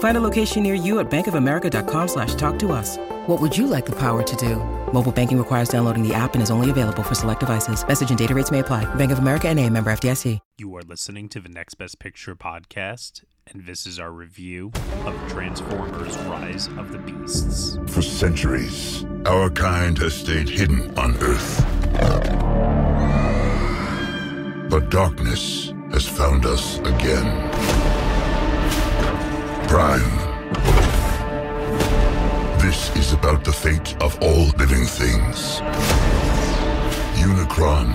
Find a location near you at bankofamerica.com slash talk to us. What would you like the power to do? Mobile banking requires downloading the app and is only available for select devices. Message and data rates may apply. Bank of America and a member FDIC. You are listening to the Next Best Picture podcast, and this is our review of Transformers Rise of the Beasts. For centuries, our kind has stayed hidden on Earth. But darkness has found us again. Prime. This is about the fate of all living things. Unicron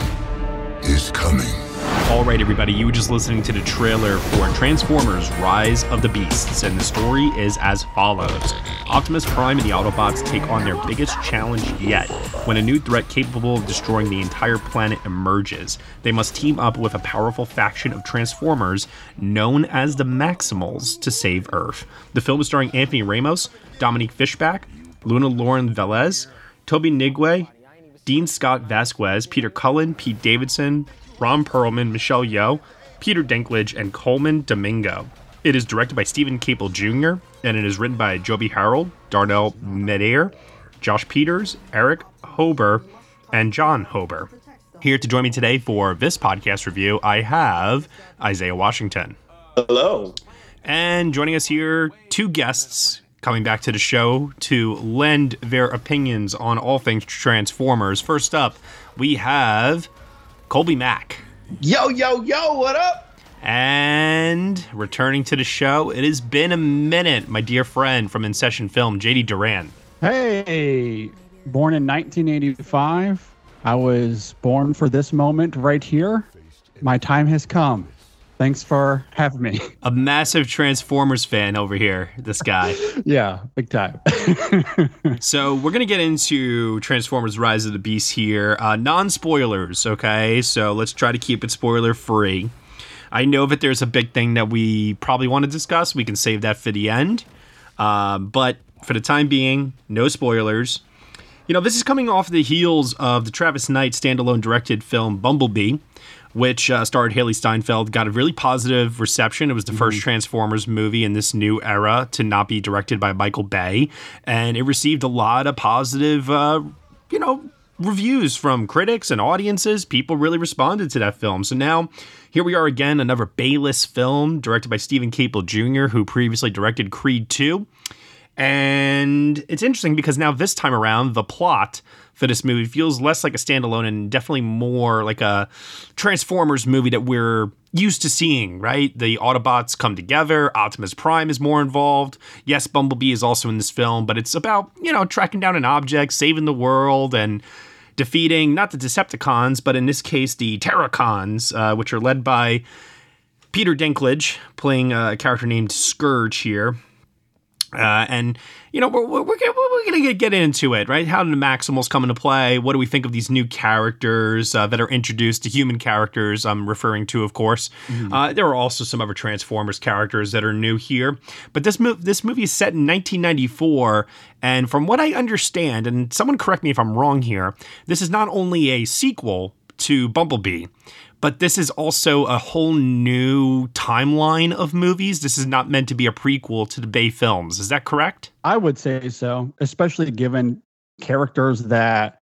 is coming. All right, everybody, you were just listening to the trailer for Transformers Rise of the Beasts, and the story is as follows Optimus Prime and the Autobots take on their biggest challenge yet when a new threat capable of destroying the entire planet emerges. They must team up with a powerful faction of Transformers known as the Maximals to save Earth. The film is starring Anthony Ramos, Dominique Fishback, Luna Lauren Velez, Tobe Nwigwe, Dean Scott Vazquez, Peter Cullen, Pete Davidson, Ron Perlman, Michelle Yeoh, Peter Dinklage, and Colman Domingo. It is directed by Steven Caple Jr., and it is written by Joby Harold, Darnell Metayer, Josh Peters, Erich Hoeber, and Jon Hoeber. Here to join me today for this podcast review, I have Isaiah Washington. Hello. And joining us here, two guests coming back to the show to lend their opinions on all things Transformers. First up, we have Kolby Mac. Yo, yo, yo, what up? And returning to the show, it has been a minute, my dear friend from InSession Film, JD Duran. Hey, born in 1985. I was born for this moment right here. My time has come. Thanks for having me. A massive Transformers fan over here, this guy. yeah, big time. so, we're going to get into Transformers Rise of the Beast here. Uh, non spoilers, okay? So, let's try to keep it spoiler free. I know that there's a big thing that we probably want to discuss. We can save that for the end. Um, but for the time being, no spoilers. You know, this is coming off the heels of the Travis Knight standalone directed film Bumblebee, which uh, starred Hailee Steinfeld, got a really positive reception. It was the mm-hmm. first Transformers movie in this new era to not be directed by Michael Bay, and it received a lot of positive, uh, you know, reviews from critics and audiences. People really responded to that film. So now here we are again, another Bayless film directed by Steven Caple Jr., who previously directed Creed 2. And it's interesting because now this time around, the plot for this movie feels less like a standalone and definitely more like a Transformers movie that we're used to seeing, right? The Autobots come together, Optimus Prime is more involved. Yes, Bumblebee is also in this film, but it's about, you know, tracking down an object, saving the world, and defeating not the Decepticons, but in this case, the Terrorcons, uh, which are led by Peter Dinklage, playing a character named Scourge here. Uh, and you know we're, we're, we're, we're gonna get into it right? How do the maximals come into play? What do we think of these new characters uh, that are introduced to human characters i'm referring to of course. Mm-hmm. uh, there are also some other transformers characters that are new here. But this, mo- this movie is set in 1994 and from what i understand and someone correct me if i'm wrong here this is not only a sequel to bumblebee but this is also a whole new timeline of movies. This is not meant to be a prequel to the Bay films. Is that correct? I would say so, especially given characters that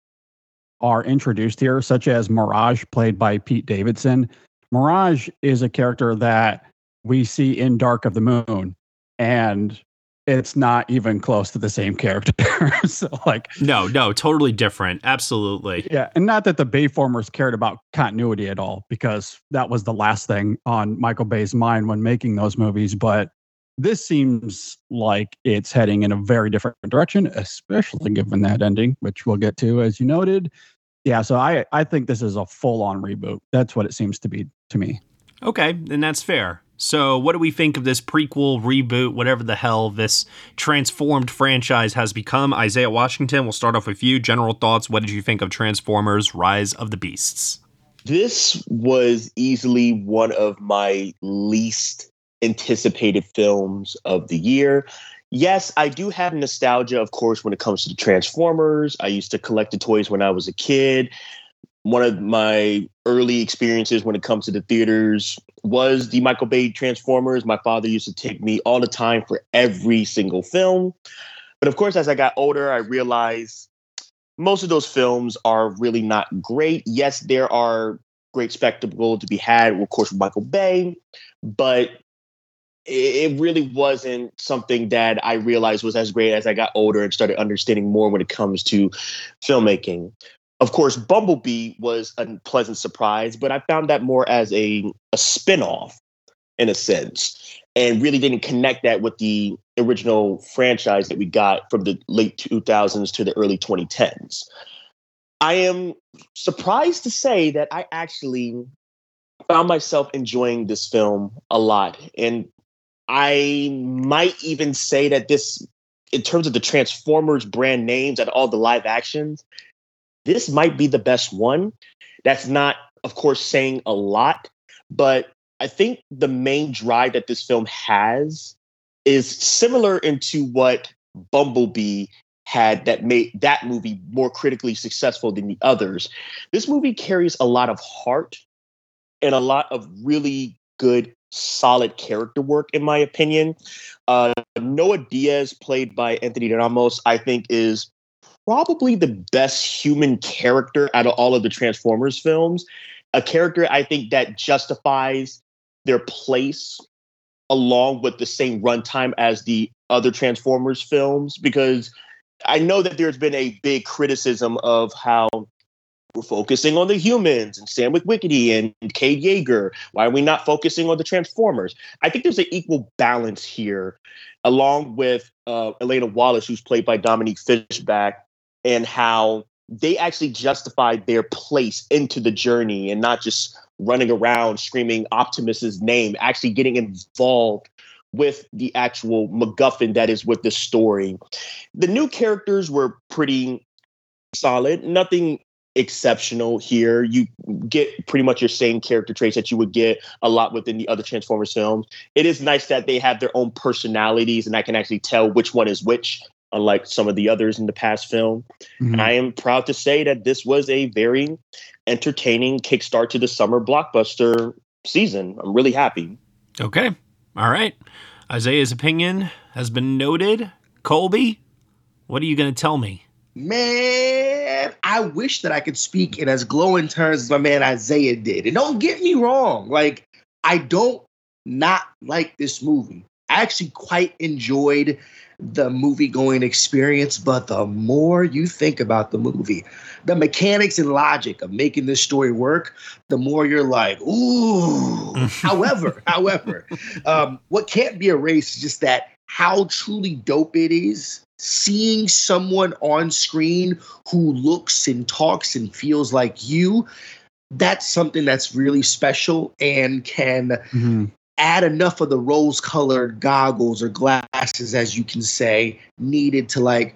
are introduced here, such as Mirage, played by Pete Davidson. Mirage is a character that we see in Dark of the Moon. And it's not even close to the same character. so like no, no, totally different. Absolutely. Yeah, and not that the Bayformers cared about continuity at all, because that was the last thing on Michael Bay's mind when making those movies. But this seems like it's heading in a very different direction, especially given that ending, which we'll get to as you noted. Yeah, so I I think this is a full on reboot. That's what it seems to be to me. Okay, and that's fair. So, what do we think of this prequel, reboot, whatever the hell this transformed franchise has become? Isaiah Washington, we'll start off with you. General thoughts. What did you think of Transformers Rise of the Beasts? This was easily one of my least anticipated films of the year. Yes, I do have nostalgia, of course, when it comes to the Transformers. I used to collect the toys when I was a kid one of my early experiences when it comes to the theaters was the Michael Bay Transformers. My father used to take me all the time for every single film. But of course, as I got older, I realized most of those films are really not great. Yes, there are great spectacle to be had, of course, with Michael Bay, but it really wasn't something that I realized was as great as I got older and started understanding more when it comes to filmmaking. Of course, Bumblebee was a pleasant surprise, but I found that more as a, a spin-off in a sense and really didn't connect that with the original franchise that we got from the late 2000s to the early 2010s. I am surprised to say that I actually found myself enjoying this film a lot. And I might even say that this, in terms of the Transformers brand names and all the live actions, this might be the best one. That's not, of course, saying a lot, but I think the main drive that this film has is similar into what Bumblebee had that made that movie more critically successful than the others. This movie carries a lot of heart and a lot of really good, solid character work, in my opinion. Uh, Noah Diaz, played by Anthony Ramos, I think is probably the best human character out of all of the Transformers films. A character I think that justifies their place along with the same runtime as the other Transformers films because I know that there's been a big criticism of how we're focusing on the humans and Sam Witwicky and Cade Yeager. Why are we not focusing on the Transformers? I think there's an equal balance here, along with uh, Elena Wallace, who's played by Dominique Fishback, and how they actually justified their place into the journey and not just running around screaming Optimus's name, actually getting involved with the actual MacGuffin that is with the story. The new characters were pretty solid, nothing exceptional here. You get pretty much your same character traits that you would get a lot within the other Transformers films. It is nice that they have their own personalities and I can actually tell which one is which unlike some of the others in the past film. Mm-hmm. I am proud to say that this was a very entertaining kickstart to the summer blockbuster season. I'm really happy. Okay. All right. Isaiah's opinion has been noted. Colby, what are you going to tell me? Man, I wish that I could speak in as glowing terms as my man Isaiah did. And don't get me wrong, like, I don't not like this movie. I actually quite enjoyed the movie going experience, but the more you think about the movie, the mechanics and logic of making this story work, the more you're like, ooh. however, however, um, what can't be erased is just that how truly dope it is seeing someone on screen who looks and talks and feels like you that's something that's really special and can mm-hmm add enough of the rose colored goggles or glasses, as you can say, needed to like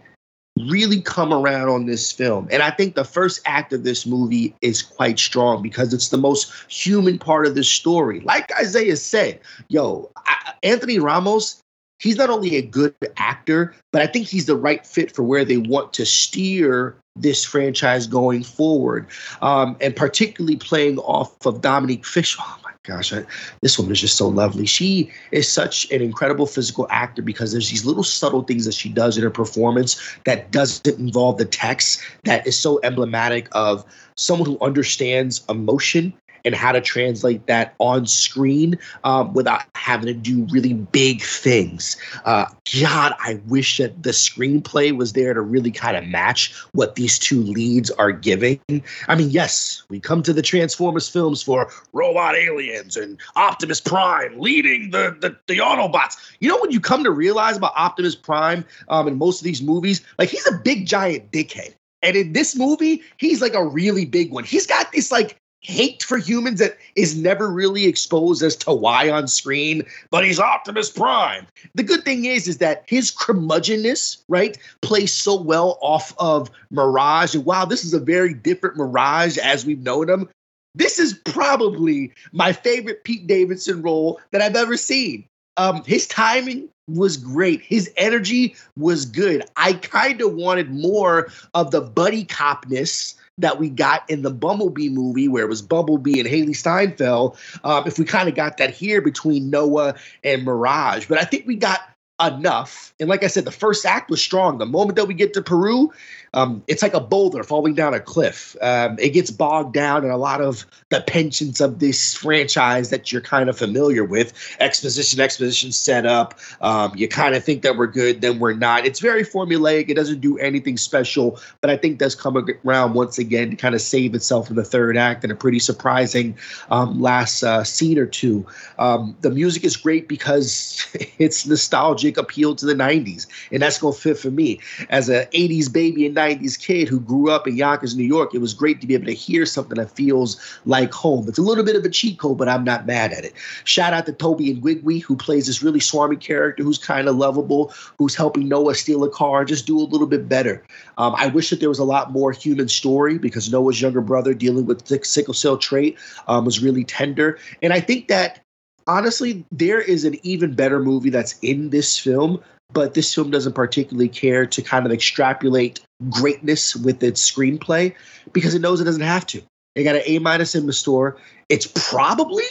really come around on this film. And I think the first act of this movie is quite strong because it's the most human part of the story. Like Isaiah said, yo, I, Anthony Ramos, he's not only a good actor, but I think he's the right fit for where they want to steer this franchise going forward. Um, and particularly playing off of Dominique Fish. Gosh, I, this woman is just so lovely. She is such an incredible physical actor because there's these little subtle things that she does in her performance that doesn't involve the text that is so emblematic of someone who understands emotion and how to translate that on screen um, without having to do really big things. Uh, God, I wish that the screenplay was there to really kind of match what these two leads are giving. I mean, yes, we come to the Transformers films for robot aliens and Optimus Prime leading the the, the Autobots. You know when you come to realize about Optimus Prime um, in most of these movies? Like he's a big giant dickhead. And in this movie, he's like a really big one. He's got this like hate for humans that is never really exposed as to why on screen, but he's Optimus Prime. The good thing is, is that his curmudgeonness, right, plays so well off of Mirage. And wow, this is a very different Mirage as we've known him. This is probably my favorite Pete Davidson role that I've ever seen. Um, his timing was great. His energy was good. I kind of wanted more of the buddy copness that we got in the Bumblebee movie, where it was Bumblebee and Hailee Steinfeld. Um, if we kind of got that here between Noah and Mirage, but I think we got enough. And like I said, the first act was strong. The moment that we get to Peru, um, it's like a boulder falling down a cliff. Um, it gets bogged down in a lot of the pensions of this franchise that you're kind of familiar with. Exposition, exposition setup. Um, you kind of think that we're good, then we're not. It's very formulaic. It doesn't do anything special, but I think does come around once again to kind of save itself in the third act in a pretty surprising um, last uh, scene or two. Um, the music is great because it's nostalgic appeal to the 90s, and that's going to fit for me. As an 80s baby and 90s kid who grew up in Yonkers, New York, it was great to be able to hear something that feels like home. It's a little bit of a cheat code, but I'm not mad at it. Shout out to Tobe Nwigwe, who plays this really swarmy character who's kind of lovable, who's helping Noah steal a car, just do a little bit better. Um, I wish that there was a lot more human story because Noah's younger brother dealing with the sickle cell trait um, was really tender. And I think that honestly, there is an even better movie that's in this film but this film doesn't particularly care to kind of extrapolate greatness with its screenplay because it knows it doesn't have to. It got an A minus in the store. It's probably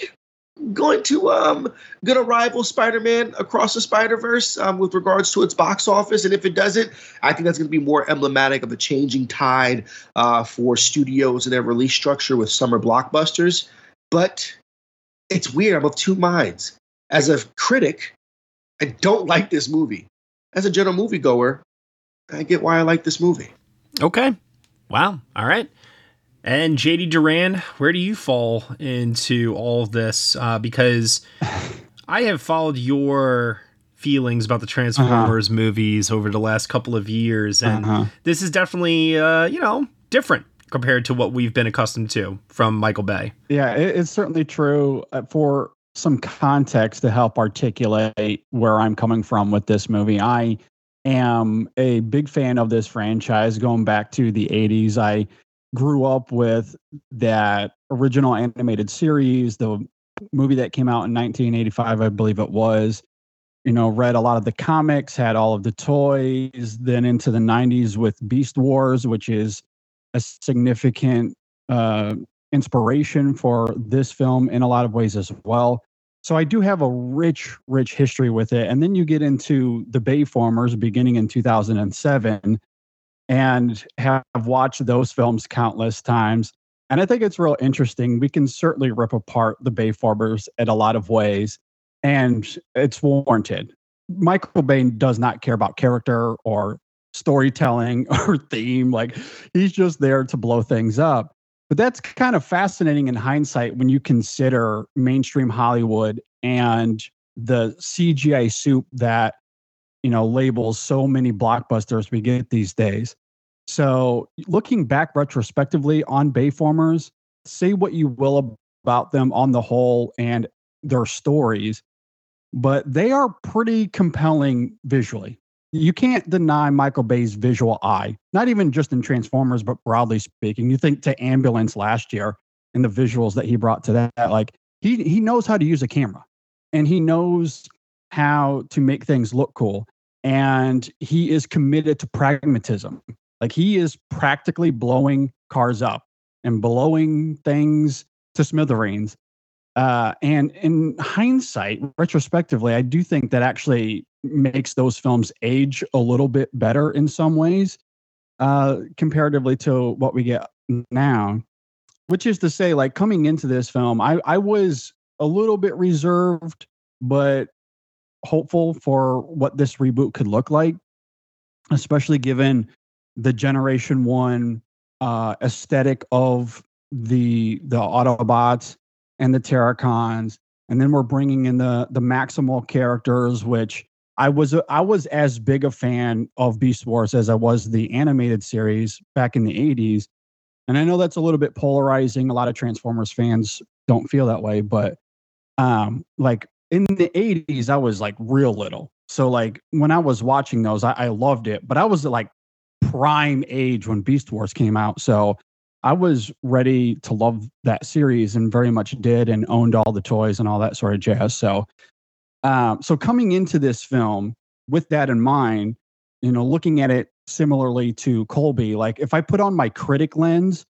going to um gonna rival Spider-Man across the Spider-Verse um, with regards to its box office. And if it doesn't, I think that's gonna be more emblematic of a changing tide uh, for studios and their release structure with summer blockbusters. But it's weird. I'm of two minds. As a critic, I don't like this movie. As a general moviegoer, I get why I like this movie. Okay. Wow. All right. And JD Duran, where do you fall into all of this? Uh, because I have followed your feelings about the Transformers uh-huh. movies over the last couple of years, and uh-huh. this is definitely, uh, you know, different compared to what we've been accustomed to from Michael Bay. Yeah, it's certainly true. Uh, for some context to help articulate where I'm coming from with this movie. I am a big fan of this franchise going back to the 80s. I grew up with that original animated series, the movie that came out in 1985, I believe it was. You know, read a lot of the comics, had all of the toys, then into the 90s with Beast Wars, which is a significant uh, inspiration for this film in a lot of ways as well. So I do have a rich, rich history with it. And then you get into the Bayformers beginning in 2007 and have watched those films countless times. And I think it's real interesting. We can certainly rip apart the Bayformers in a lot of ways, and it's warranted. Michael Bay does not care about character or storytelling or theme. Like he's just there to blow things up. But that's kind of fascinating in hindsight when you consider mainstream Hollywood and the CGI soup that you know labels so many blockbusters we get these days. So looking back retrospectively on Bayformers, say what you will about them on the whole and their stories, but they are pretty compelling visually you can't deny Michael Bay's visual eye, not even just in Transformers, but broadly speaking. You think to Ambulance last year and the visuals that he brought to that, like he he knows how to use a camera and he knows how to make things look cool. And he is committed to pragmatism. Like he is practically blowing cars up and blowing things to smithereens. Uh, and in hindsight, retrospectively, I do think that actually makes those films age a little bit better in some ways uh, comparatively to what we get now. which is to say, like coming into this film, I, I was a little bit reserved, but hopeful for what this reboot could look like, especially given the Generation One uh, aesthetic of the the Autobots and the Terrorcons, and then we're bringing in the the Maximal characters, which I was I was as big a fan of Beast Wars as I was the animated series back in the '80s, and I know that's a little bit polarizing. A lot of Transformers fans don't feel that way, but um, like in the 80s, I was like real little. So like when I was watching those, I, I loved it, but I was like prime age when Beast Wars came out. So I was ready to love that series and very much did and owned all the toys and all that sort of jazz. So, um, so coming into this film with that in mind, you know, looking at it similarly to Colby. Like if I put on my critic lens,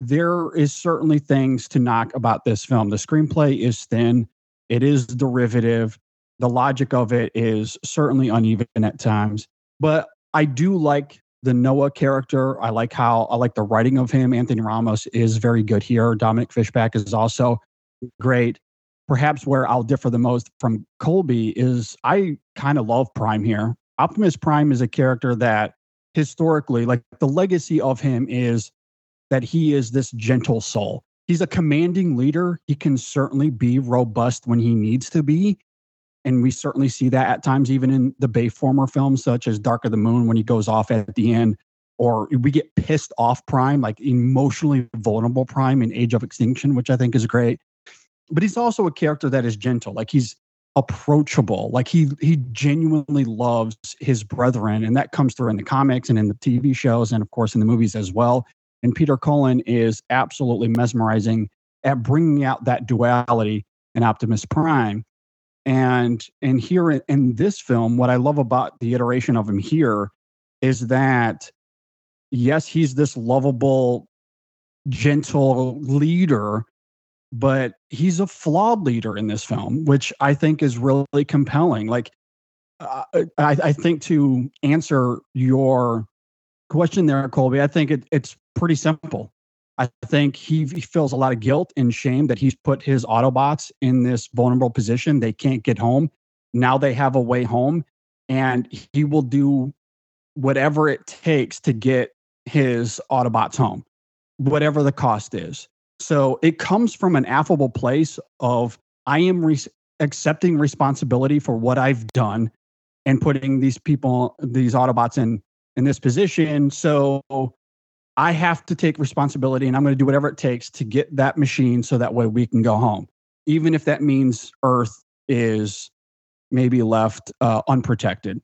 there is certainly things to knock about this film. The screenplay is thin, it is derivative. The logic of it is certainly uneven at times, but I do like the Noah character. I like how I like the writing of him. Anthony Ramos is very good here. Dominique Fishback is also great. Perhaps where I'll differ the most from Colby is I kind of love Prime here. Optimus Prime is a character that historically, like the legacy of him is that he is this gentle soul. He's a commanding leader. He can certainly be robust when he needs to be. And we certainly see that at times, even in the Bayformer films, such as Dark of the Moon, when he goes off at the end, or we get pissed off Prime, like emotionally vulnerable Prime in Age of Extinction, which I think is great. But he's also a character that is gentle. Like he's approachable. Like he he genuinely loves his brethren, and that comes through in the comics and in the TV shows, and of course in the movies as well. And Peter Cullen is absolutely mesmerizing at bringing out that duality in Optimus Prime. And and here in, in this film, what I love about the iteration of him here is that yes, he's this lovable, gentle leader but he's a flawed leader in this film, which I think is really compelling. Like, uh, I, I, think to answer your question there, Colby, I think it, it's pretty simple. I think he, he feels a lot of guilt and shame that he's put his Autobots in this vulnerable position. They can't get home. Now they have a way home, and he will do whatever it takes to get his Autobots home, whatever the cost is. So it comes from an affable place of I am re- accepting responsibility for what I've done and putting these people, these Autobots in in this position. So I have to take responsibility and I'm going to do whatever it takes to get that machine so that way we can go home, even if that means Earth is maybe left uh, unprotected.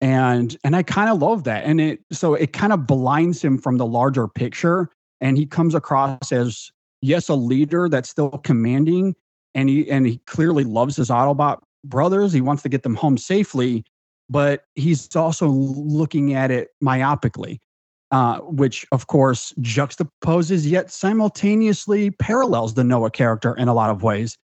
And and I kind of love that. And it so it kind of blinds him from the larger picture and he comes across as yes, a leader that's still commanding, and he and he clearly loves his Autobot brothers. He wants to get them home safely, but he's also looking at it myopically, uh, which of course juxtaposes yet simultaneously parallels the Noah character in a lot of ways,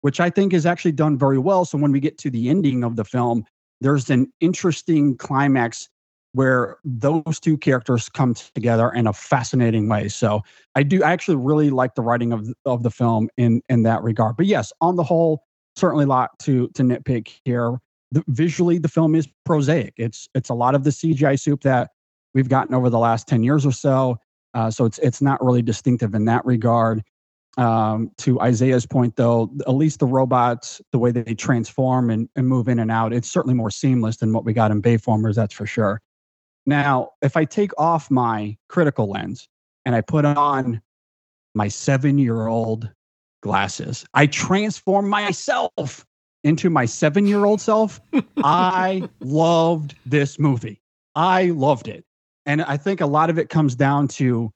which I think is actually done very well. So when we get to the ending of the film, there's an interesting climax where those two characters come together in a fascinating way. So I do I actually really like the writing of of the film in in that regard. But yes, on the whole, certainly a lot to to nitpick here. The, visually, the film is prosaic. It's it's a lot of the CGI soup that we've gotten over the last ten years or so. Uh, so it's it's not really distinctive in that regard. Um, to Isaiah's point, though, at least the robots, the way they transform and, and move in and out, it's certainly more seamless than what we got in Bayformers, that's for sure. Now, if I take off my critical lens and I put on my seven year old glasses, I transform myself into my seven year old self. I loved this movie. I loved it. And I think a lot of it comes down to,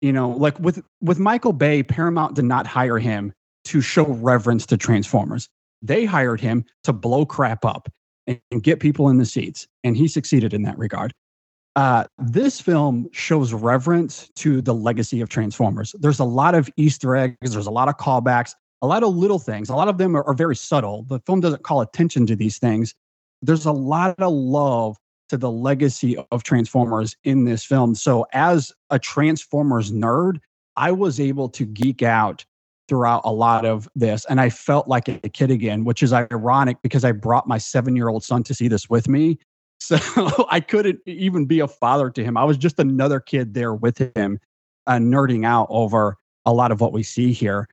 you know, like with with Michael Bay, Paramount did not hire him to show reverence to Transformers. They hired him to blow crap up and, and get people in the seats. And he succeeded in that regard. Uh, this film shows reverence to the legacy of Transformers. There's a lot of Easter eggs, there's a lot of callbacks, a lot of little things. A lot of them are, are very subtle. The film doesn't call attention to these things. There's a lot of love to the legacy of Transformers in this film. So, as a Transformers nerd, I was able to geek out throughout a lot of this. And I felt like a kid again, which is ironic because I brought my seven year old son to see this with me. So I couldn't even be a father to him. I was just another kid there with him, uh, nerding out over a lot of what we see here.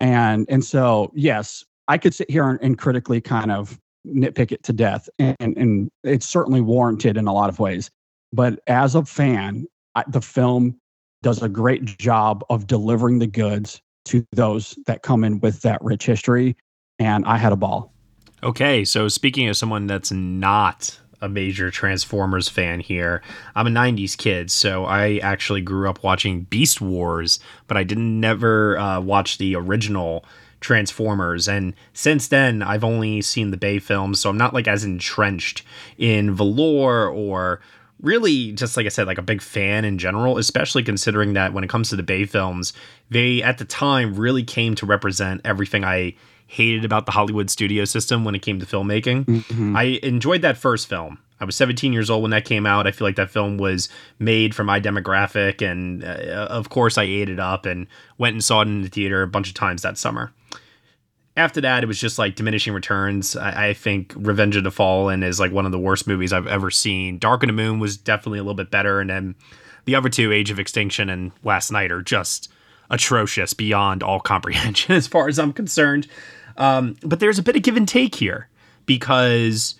And and so yes, I could sit here and, and critically kind of nitpick it to death, and, and it's certainly warranted in a lot of ways. But as a fan, I, the film does a great job of delivering the goods to those that come in with that rich history. And I had a ball. Okay, so speaking of someone that's not a major Transformers fan here. I'm a 90s kid, so I actually grew up watching Beast Wars, but I didn't never uh, watch the original Transformers. And since then, I've only seen the Bay films, so I'm not like as entrenched in Valor or really just like I said, like a big fan in general, especially considering that when it comes to the Bay films, they at the time really came to represent everything I hated about the Hollywood studio system when it came to filmmaking. Mm-hmm. I enjoyed that first film. I was 17 years old when that came out. I feel like that film was made for my demographic. And uh, of course, I ate it up and went and saw it in the theater a bunch of times that summer. After that, it was just like diminishing returns. I, I think Revenge of the Fallen is like one of the worst movies I've ever seen. Dark of the Moon was definitely a little bit better. And then the other two, Age of Extinction and Last Knight, are just atrocious beyond all comprehension as far as I'm concerned. Um, but there's a bit of give and take here because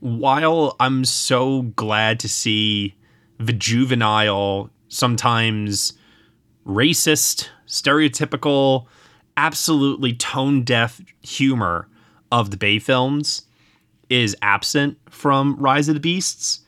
while I'm so glad to see the juvenile, sometimes racist, stereotypical, absolutely tone deaf humor of the Bay films is absent from Rise of the Beasts,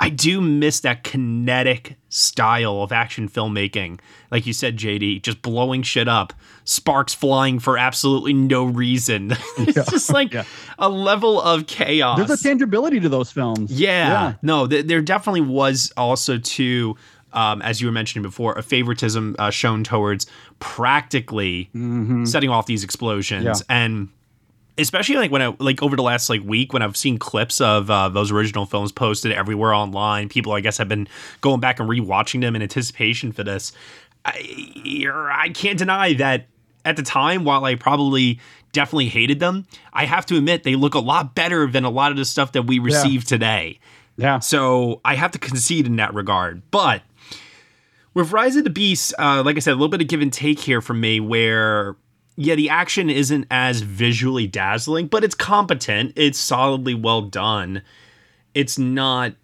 I do miss that kinetic style of action filmmaking. Like you said, JD, just blowing shit up, sparks flying for absolutely no reason. it's yeah. just like yeah. a level of chaos. There's a tangibility to those films. Yeah. yeah. No, th- there definitely was also, too, um, as you were mentioning before, a favoritism uh, shown towards practically mm-hmm. setting off these explosions. And especially like when I like over the last like week when I've seen clips of uh, those original films posted everywhere online. People, I guess, have been going back and rewatching them in anticipation for this. I, I can't deny that at the time, while I probably definitely hated them, I have to admit they look a lot better than a lot of the stuff that we receive yeah. today. Yeah. So I have to concede in that regard, but. With Rise of the Beast, uh, like I said, a little bit of give and take here from me, where yeah, the action isn't as visually dazzling, but it's competent. It's solidly well done. It's not.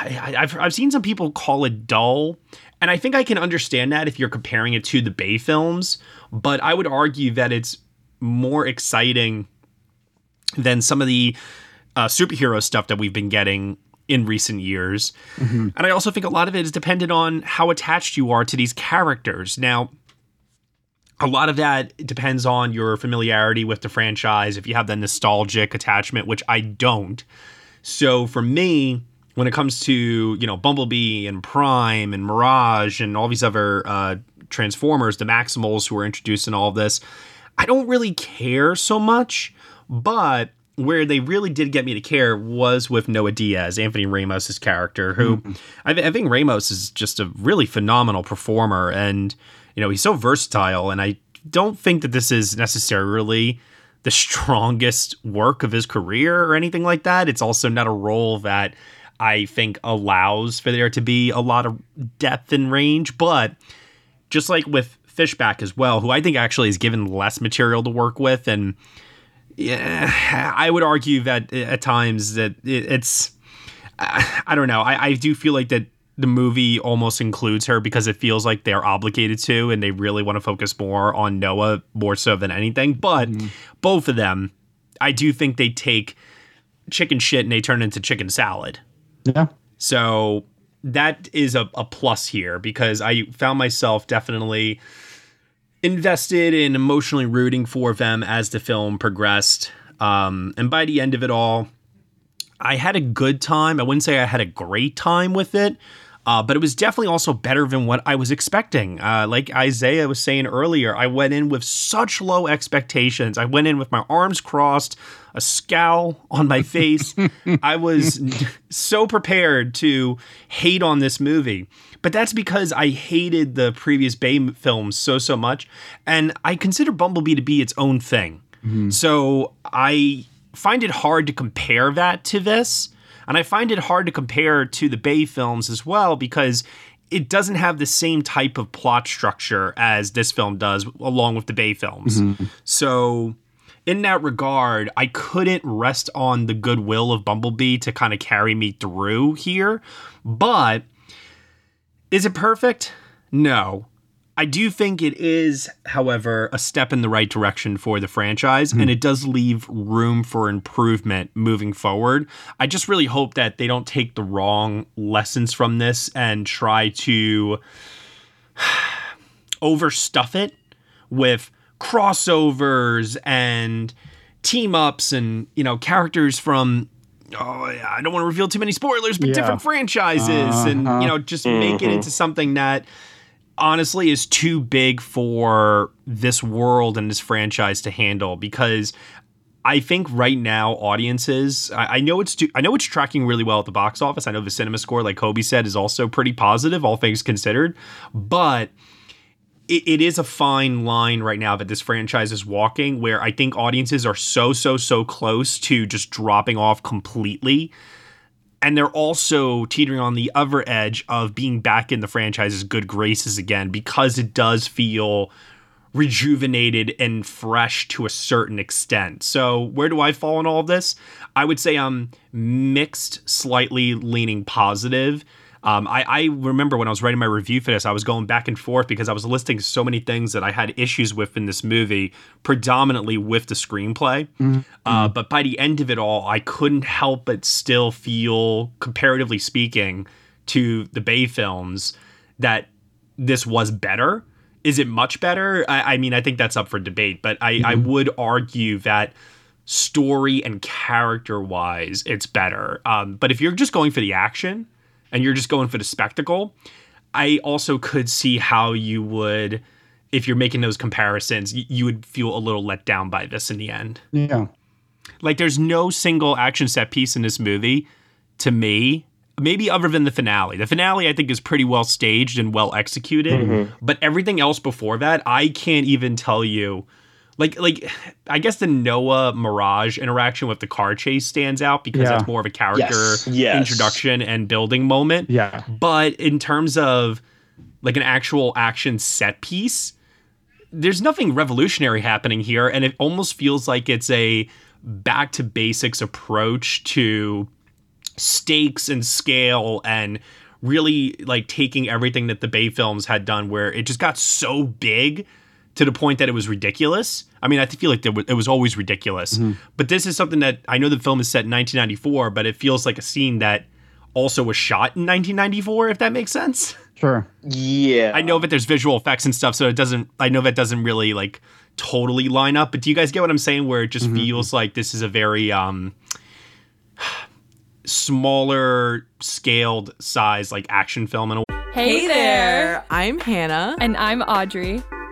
I've, I've seen some people call it dull, and I think I can understand that if you're comparing it to the Bay films, but I would argue that it's more exciting than some of the uh, superhero stuff that we've been getting in recent years. Mm-hmm. And I also think a lot of it is dependent on how attached you are to these characters. Now, a lot of that depends on your familiarity with the franchise if you have the nostalgic attachment which i don't so for me when it comes to you know bumblebee and prime and mirage and all these other uh, transformers the maximals who were introduced in all of this i don't really care so much but where they really did get me to care was with Noah Diaz, Anthony Ramos' character, who mm-hmm. I, I, think Ramos is just a really phenomenal performer. And you know, he's so versatile, and I don't think that this is necessarily the strongest work of his career or anything like that. It's also not a role that I think allows for there to be a lot of depth and range, but just like with Fishback as well, who I think actually is given less material to work with, and yeah, I would argue that at times that it's I don't know. I, I do feel like that the movie almost includes her because it feels like they're obligated to and they really want to focus more on Noah more so than anything. But mm-hmm. both of them, I do think they take chicken shit and they turn into chicken salad. Yeah. So that is a, a plus here because I found myself definitely invested in emotionally rooting for them as the film progressed. Um, and by the end of it all, I had a good time. I wouldn't say I had a great time with it, uh, but it was definitely also better than what I was expecting. Uh, like Isaiah was saying earlier, I went in with such low expectations. I went in with my arms crossed, a scowl on my face. I was so prepared to hate on this movie. but that's because I hated the previous Bay films so so much, and I consider Bumblebee to be its own thing. So I find it hard to compare that to this, and I find it hard to compare to the Bay films as well because it doesn't have the same type of plot structure as this film does, along with the Bay films. Mm-hmm. So in that regard, I couldn't rest on the goodwill of Bumblebee to kind of carry me through here. But is it perfect? No. I do think it is, however, a step in the right direction for the franchise, and it does leave room for improvement moving forward. I just really hope that they don't take the wrong lessons from this and try to overstuff it with crossovers and team ups and you know characters from oh yeah, I don't want to reveal too many spoilers but Yeah. different franchises and Uh-huh. you know just make it into something that honestly is too big for this world and this franchise to handle because I think right now audiences I, I know it's too, I know it's tracking really well at the box office. I know the cinema score, like Kobe said, is also pretty positive, all things considered. But it, it is a fine line right now that this franchise is walking where I think audiences are so, so, so close to just dropping off completely. And they're also teetering on the other edge of being back in the franchise's good graces again because it does feel rejuvenated and fresh to a certain extent. So, where do I fall in all of this? I would say I'm mixed, slightly leaning positive. Um, I, I remember when I was writing my review for this, I was going back and forth because I was listing so many things that I had issues with in this movie, predominantly with the screenplay. Uh, but by the end of it all, I couldn't help but still feel, comparatively speaking, to the Bay films, that this was better. Is it much better? I, I mean, I think that's up for debate, but I, I would argue that story and character wise, it's better. Um, but if you're just going for the action and you're just going for the spectacle, I also could see how you would, if you're making those comparisons, you would feel a little let down by this in the end. Yeah. Like, there's no single action set piece in this movie to me, maybe other than the finale. The finale, I think, is pretty well staged and well executed, mm-hmm. but everything else before that, I can't even tell you. Like, like, I guess the Noah Mirage interaction with the car chase stands out because Yeah. that's more of a character Yes. Yes. introduction and building moment. Yeah. But in terms of like an actual action set piece, there's nothing revolutionary happening here. And it almost feels like it's a back to basics approach to stakes and scale and really like taking everything that the Bay films had done where it just got so big to the point that it was ridiculous. I mean, I feel like there was, it was always ridiculous. But this is something that I know the film is set in 1994, but it feels like a scene that also was shot in 1994 if that makes sense. Sure. Yeah. I know that there's visual effects and stuff, so it doesn't. I know that doesn't really like totally line up. But do you guys get what I'm saying? Where it just feels like this is a very um smaller scaled size like action film in a way. Hey, there. I'm Hannah. And I'm Audrey,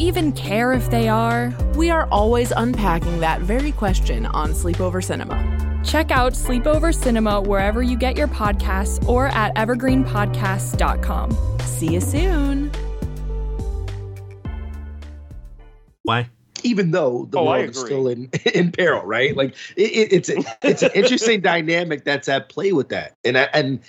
even care if they are? We are always unpacking that very question on Sleepover Cinema. Check out Sleepover Cinema wherever you get your podcasts or at evergreenpodcasts.com. See you soon. Why? even though the Oh, world is still in in peril, right? Like it, it, it's a, it's an interesting dynamic that's at play with that, and I, and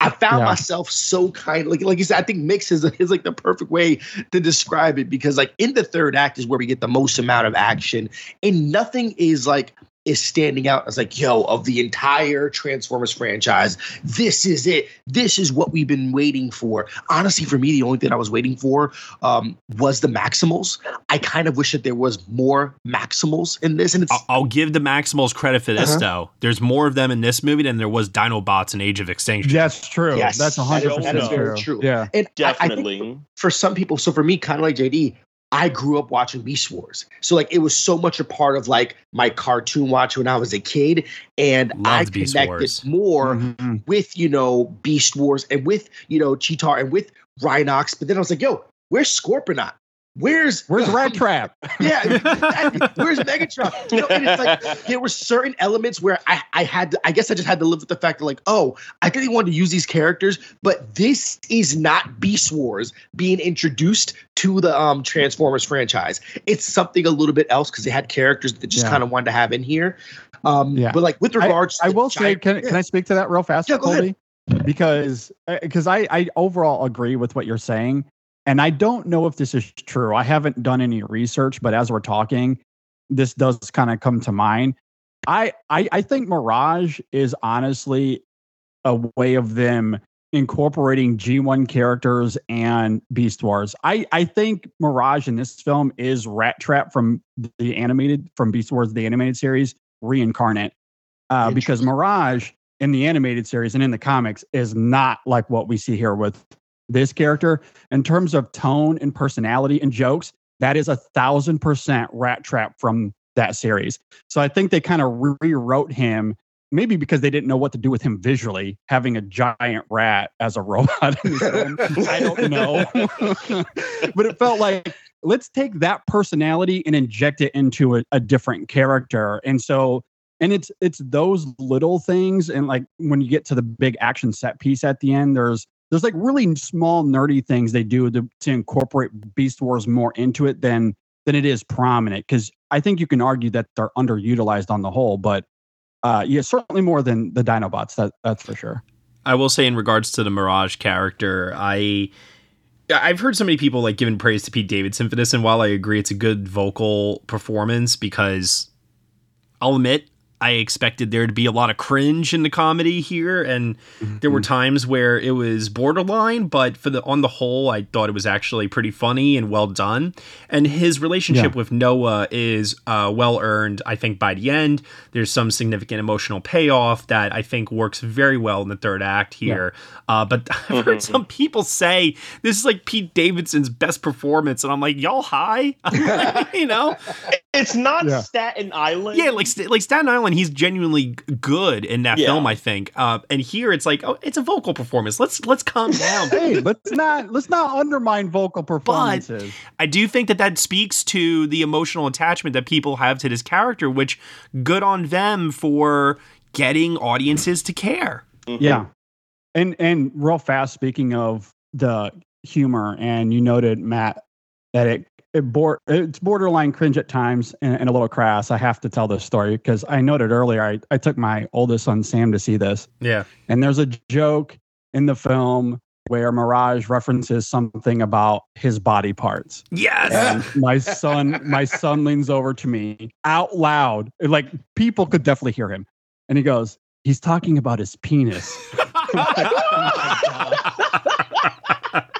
I found Yeah. myself so kind, like like you said, I think mix is is like the perfect way to describe it because like in the third act is where we get the most amount of action, and nothing is like is standing out as like, yo, of the entire Transformers franchise, this is it. This is what we've been waiting for. Honestly, for me, the only thing I was waiting for um, was the Maximals. I kind of wish that there was more Maximals in this, and it's I'll, I'll give the Maximals credit for this Uh-huh. though. There's more of them in this movie than there was Dinobots in Age of Extinction. That's true. Yes, That's that is- hundred that percent is very true. true. Yeah. and I- I think Definitely. for some people, so for me, kind of like JD, I grew up watching Beast Wars. So like it was so much a part of like my cartoon watch when I was a kid. And I Loved Beast connected Wars. more Mhm. with, you know, Beast Wars and with, you know, Cheetor and with Rhinox. But then I was like, yo, where's Scorponok? Where's Where's Rattrap? yeah, where's Megatron? You know, and it's like there were certain elements where I, I had to, I guess I just had to live with the fact that like, oh, I really wanted to use these characters, but this is not Beast Wars being introduced to the um Transformers franchise. It's something a little bit else because they had characters that just Yeah. kind of wanted to have in here. Um, Yeah. but like with regards, I to will say, can, can I speak to that real fast, Yeah, go ahead. Colby? Because because I, I overall agree with what you're saying, and I don't know if this is true. I haven't done any research, but as we're talking, this does kind of come to mind. I, I I think Mirage is honestly a way of them incorporating G1 characters and Beast Wars. I, I think Mirage in this film is Rattrap from the animated from Beast Wars the animated series reincarnate. Uh, because Mirage in the animated series and in the comics is not like what we see here with this character in terms of tone and personality and jokes. That is a thousand percent Rattrap from that series. So I think they kind of rewrote him maybe because they didn't know what to do with him visually, having a giant rat as a robot. I don't know. but it felt like let's take that personality and inject it into a, a different character. And so and it's it's those little things and like when you get to the big action set piece at the end there's there's like really small nerdy things they do to, to incorporate beast wars more into it than than it is prominent because i think you can argue that they're underutilized on the whole but uh yeah certainly more than the dinobots that that's for sure. I will say in regards to the Mirage character, I I've heard so many people like giving praise to Pete Davidson for this, and while I agree it's a good vocal performance, because I'll admit I expected there to be a lot of cringe in the comedy here, and there were times where it was borderline, but for the on the whole, I thought it was actually pretty funny and well done. And his relationship Yeah. with Noah is uh, well earned. I think by the end, there's some significant emotional payoff that I think works very well in the third act here. Uh, but I've heard some people say this is like Pete Davidson's best performance, and I'm like, y'all high, you know? It's not Yeah. Staten Island. Yeah, like like Staten Island, he's genuinely good in that Yeah. film. I think, uh, and here it's like, oh, it's a vocal performance. Let's let's calm down. hey let's not let's not undermine vocal performances But I do think that that speaks to the emotional attachment that people have to this character, which good on them for getting audiences to care. Yeah. And and real fast, speaking of the humor, and you noted Matt that it it bor- it's borderline cringe at times and, and a little crass. I have to tell this story because I noted earlier I, I took my oldest son Sam to see this, Yeah. and there's a joke in the film where Mirage references something about his body parts. Yes. And my son, my son leans over to me out loud, like people could definitely hear him, and he goes, "He's talking about his penis." Oh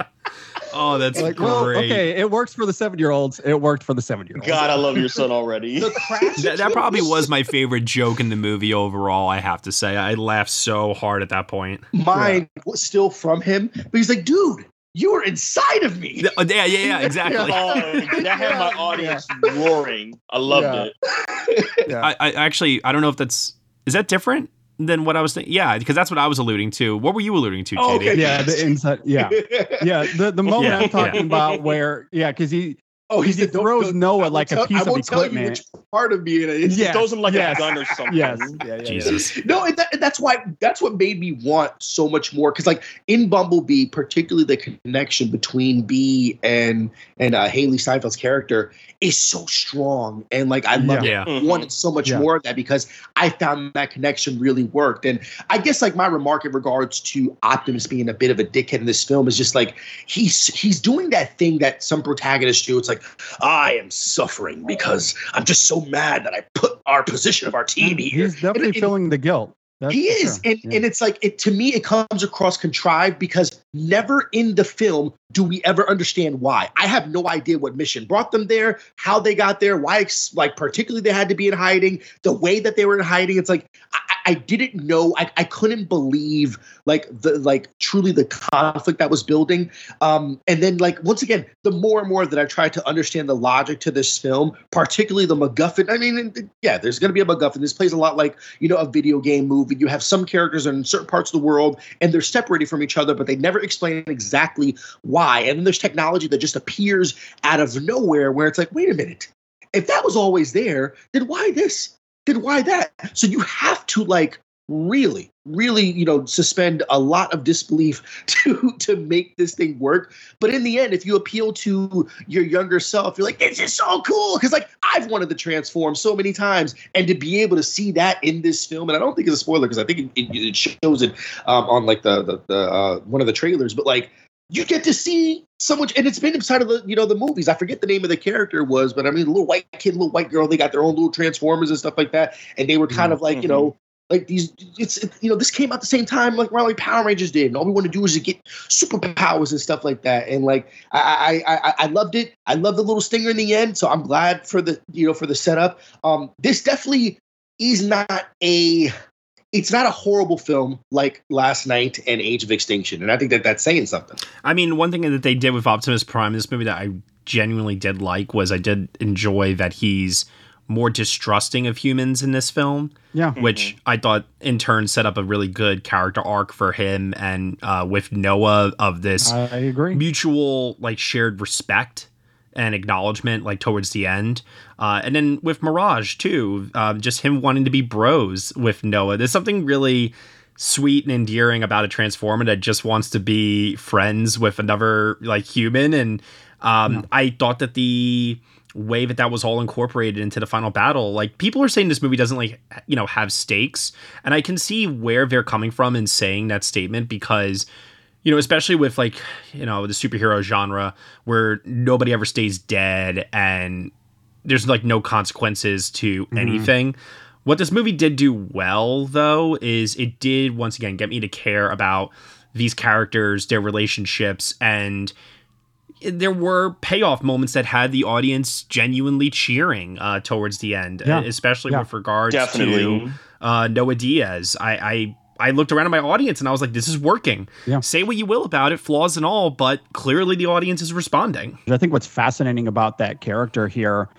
oh, that's like, great. well, okay, it works for the seven-year-olds. It worked for the seven-year-olds. God, I love your son already. the crash. That, that probably was my favorite joke in the movie overall. I have to say, I laughed so hard at that point. mine was still from him, but he's like, dude, you were inside of me. Yeah, uh, yeah, yeah, yeah, exactly. Oh, that had my audience roaring. I loved Yeah. it. Yeah. I, I actually, I don't know if that's is that different than what I was thinking. Yeah, because that's what I was alluding to. What were you alluding to, Oh, JD? okay. yeah, the inside. Yeah, yeah. The the oh, moment Yeah, I'm talking yeah. about where, yeah, because he oh, he said, throws don't- Noah I won't like a tell- piece I of won't tell you equipment. which part of me it is. Yeah. He throws him like Yes. a gun or something. yes, yeah, yeah, Jesus. No, and, that, and that's why that's what made me want so much more. Because like in Bumblebee, particularly the connection between B and and uh, Hailee Steinfeld's character is so strong, and like I love Yeah. it. Wanted so much Yeah. more of that because I found that connection really worked. And I guess like my remark in regards to Optimus being a bit of a dickhead in this film is just like he's he's doing that thing that some protagonists do. It's like I am suffering because I'm just so mad that I put our position of our team here. He's definitely feeling the guilt. That's he is, sure. and Yeah. and it's like it to me. It comes across contrived because never in the film do we ever understand why. I have no idea what mission brought them there, how they got there, why, like particularly they had to be in hiding, the way that they were in hiding. It's like I, I I didn't know. I, I couldn't believe like the like truly the conflict that was building. Um, and then like once again, the more and more that I tried to understand the logic to this film, particularly the MacGuffin. I mean, yeah, there's going to be a MacGuffin. This plays a lot like you know a video game movie. You have some characters in certain parts of the world, and they're separated from each other, but they never explain exactly why. And then there's technology that just appears out of nowhere, where it's like, wait a minute, if that was always there, then why this? Then why that? So you have to like really really you know suspend a lot of disbelief to to make this thing work. But in the end if you appeal to your younger self you're like this is so cool. Because like i've wanted to transform so many times and to be able to see that in this film and i don't think it's a spoiler because i think it, it, it shows it um, on like the the, the uh, one of the trailers but like you get to see so much and it's been inside of the you know the movies. I forget the name of the character was but i mean little white kid little white girl they got their own little transformers and stuff like that and they were kind of like you know like these it's it, you know this came out the same time like around power rangers did and all we want to do is to get superpowers and stuff like that and like I, I i i loved it. I love the little stinger in the end so i'm glad for the you know for the setup. Um this definitely is not a it's not a horrible film like last night and age of extinction and i think that that's saying something. I mean, one thing that they did with Optimus Prime, this movie that I genuinely did like was I did enjoy that he's more distrusting of humans in this film, yeah. which I thought in turn set up a really good character arc for him and uh, with Noah of this I agree. mutual like shared respect and acknowledgement like towards the end. Uh, and then with mirage too um, just him wanting to be bros with noah. There's something really sweet and endearing about a transformer that just wants to be friends with another like human. And um, i thought that the way that that was all incorporated into the final battle. Like people are saying this movie doesn't like you know have stakes. And i can see where they're coming from in saying that statement because you know, especially with like, you know, the superhero genre where nobody ever stays dead and there's like no consequences to mm-hmm. anything. What this movie did do well, though, is it did once again get me to care about these characters, their relationships, and there were payoff moments that had the audience genuinely cheering uh, towards the end, Yeah. especially Yeah. with regards Definitely. to uh, Noah Diaz. I, I I looked around at my audience and I was like, this is working. Yeah. Say what you will about it, flaws and all, but clearly the audience is responding. I think what's fascinating about that character here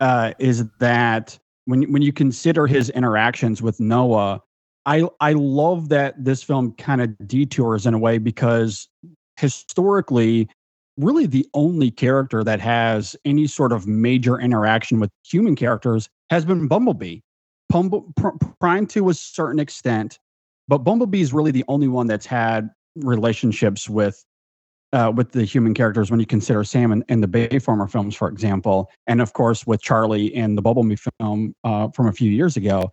uh, is that when when you consider his interactions with Noah, I I love that this film kind of detours in a way because historically, really the only character that has any sort of major interaction with human characters has been Bumblebee. Pumble, Pr- Prime to a certain extent, but Bumblebee is really the only one that's had relationships with uh, with the human characters when you consider Sam in, in the Bayformer films, for example, and of course with Charlie in the Bumblebee film uh, from a few years ago.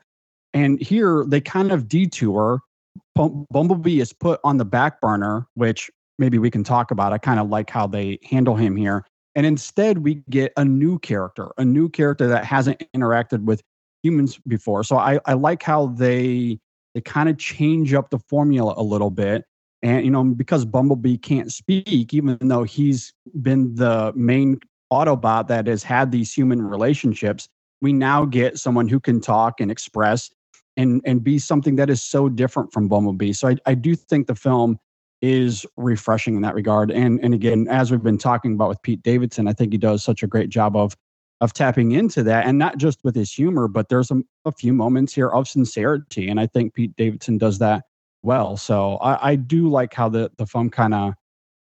And here they kind of detour. Bumblebee is put on the back burner, which maybe we can talk about. I kind of like how they handle him here. And instead, we get a new character, a new character that hasn't interacted with humans before. So I, I like how they they kind of change up the formula a little bit. And you know, because Bumblebee can't speak, even though he's been the main Autobot that has had these human relationships, we now get someone who can talk and express and and be something that is so different from Bumblebee. So I, I do think the film is refreshing in that regard. And and again, as we've been talking about with Pete Davidson, I think he does such a great job of of tapping into that and not just with his humor, but there's a, a few moments here of sincerity. And I think Pete Davidson does that well. So I, I do like how the, the film kind of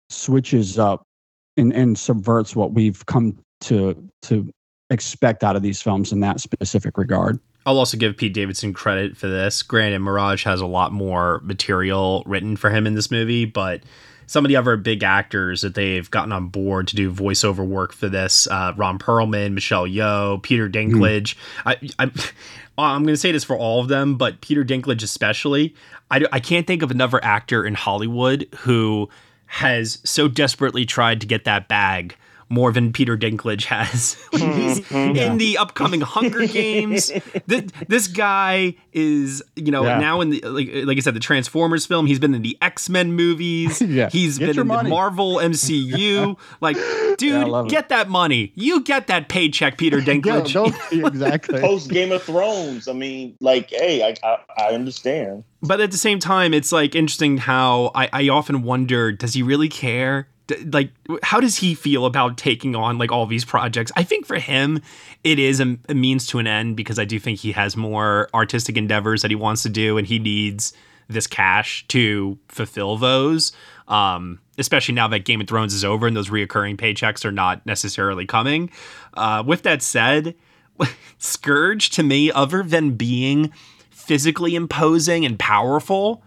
switches up and, and subverts what we've come to to expect out of these films in that specific regard. I'll also give Pete Davidson credit for this. Granted, Mirage has a lot more material written for him in this movie, but some of the other big actors that they've gotten on board to do voiceover work for this uh, Ron Perlman, Michelle Yeoh, Peter Dinklage. I, I, I'm going to say this for all of them, but Peter Dinklage especially. I, I can't think of another actor in Hollywood who has so desperately tried to get that bag more than Peter Dinklage has. Mm-hmm. He's mm-hmm. in the upcoming Hunger Games. This, this guy is, you know, Yeah. now in the like, like I said, the Transformers film. He's been in the X Men movies. Yeah. He's Get been in money. the Marvel MCU. like, dude, love it. get that money. You get that paycheck, Peter Dinklage. don't exactly. Post Game of Thrones. I mean, like, hey, I, I I understand. But at the same time, it's like interesting how I, I often wonder does he really care? Like, how does he feel about taking on like all these projects? I think for him, it is a, a means to an end because I do think he has more artistic endeavors that he wants to do and he needs this cash to fulfill those. Um, especially now that Game of Thrones is over and those reoccurring paychecks are not necessarily coming. Uh, with that said, Scourge to me, other than being physically imposing and powerful,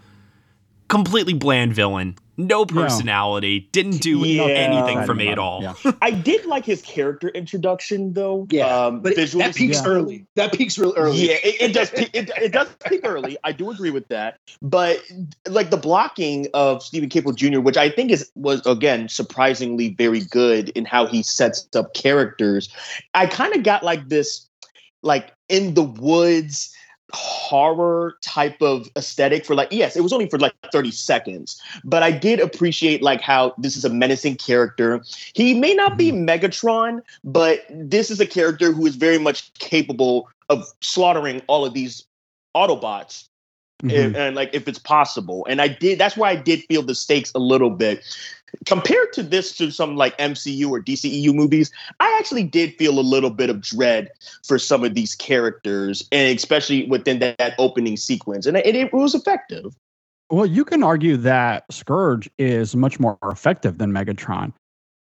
completely bland villain. No personality. Didn't do Yeah. anything for me at all. Yeah. I did like his character introduction, though. Yeah, um, but it, visually that peaks speaking. early. That peaks real early. Yeah, it, it does. Peak, it, it does peak early. I do agree with that. But like the blocking of Steven Caple Jr., which I think is was again surprisingly very good in how he sets up characters. I kind of got like this, like in the woods horror type of aesthetic for like yes it was only for like 30 seconds but i did appreciate like how this is a menacing character. He may not be mm-hmm. megatron but this is a character who is very much capable of slaughtering all of these autobots Mhm. and, and like if it's possible and i did that's why i did feel the stakes a little bit compared to this to some like mcu or dceu movies i actually did feel a little bit of dread for some of these characters and especially within that, that opening sequence and it, it was effective Well, you can argue that Scourge is much more effective than Megatron.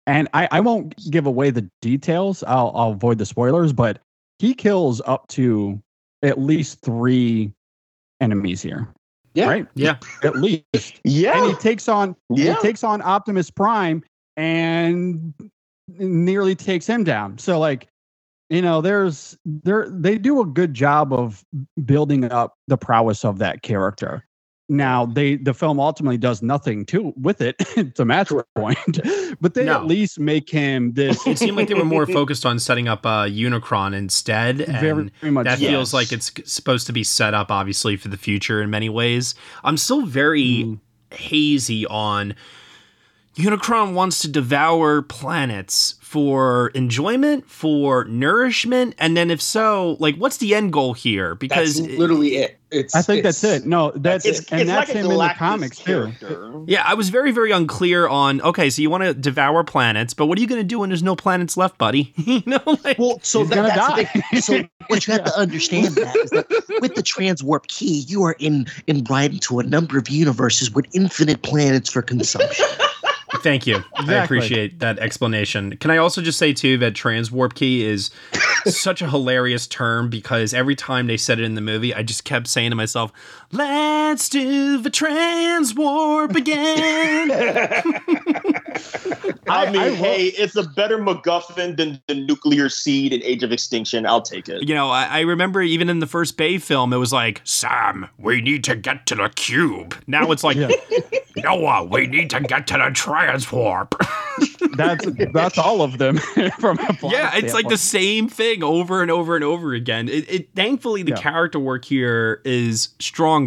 And I, I won't give away the details. I'll, I'll avoid the spoilers, but he kills up to at least three enemies here. Yeah. Right? Yeah. At least. yeah And he takes on Yeah. he takes on Optimus Prime and nearly takes him down. So like, you know, there's there they do a good job of building up the prowess of that character. Now they the film ultimately does nothing to with it to match the point, but they No. at least make him this It seemed like they were more focused on setting up uh, Unicron instead. And very, very much that yes. feels like it's supposed to be set up, obviously, for the future in many ways. I'm still very Mm. hazy on Unicron wants to devour planets for enjoyment, for nourishment, and then if so, like, what's the end goal here? Because That's literally it. It's. I think that's it. No, that's it's, and it's that's like a him in the Galactus comics too. character. Yeah, I was very, very unclear on. Okay, so you want to devour planets, but what are you going to do when there's no planets left, buddy? you know, like, Well, so that, gonna that's the die. thing. So what you have to understand that is that with the transwarp key, you are in in into a number of universes with infinite planets for consumption. Thank you. I appreciate that explanation. Can I also just say too that transwarp key is such a hilarious term because every time they said it in the movie, I just kept saying to myself, "Let's do the transwarp again." I, I- mean, I will- hey, it's a better MacGuffin than the nuclear seed in Age of Extinction. I'll take it. you know, I, I remember even in the first Bay film, it was like, "Sam, we need to get to the cube." Now it's like, Yeah. "Noah, we need to get to the transwarp." That's that's all of them from a plot yeah, it's like the same thing over and over and over again. It, it thankfully the Yeah. character work here is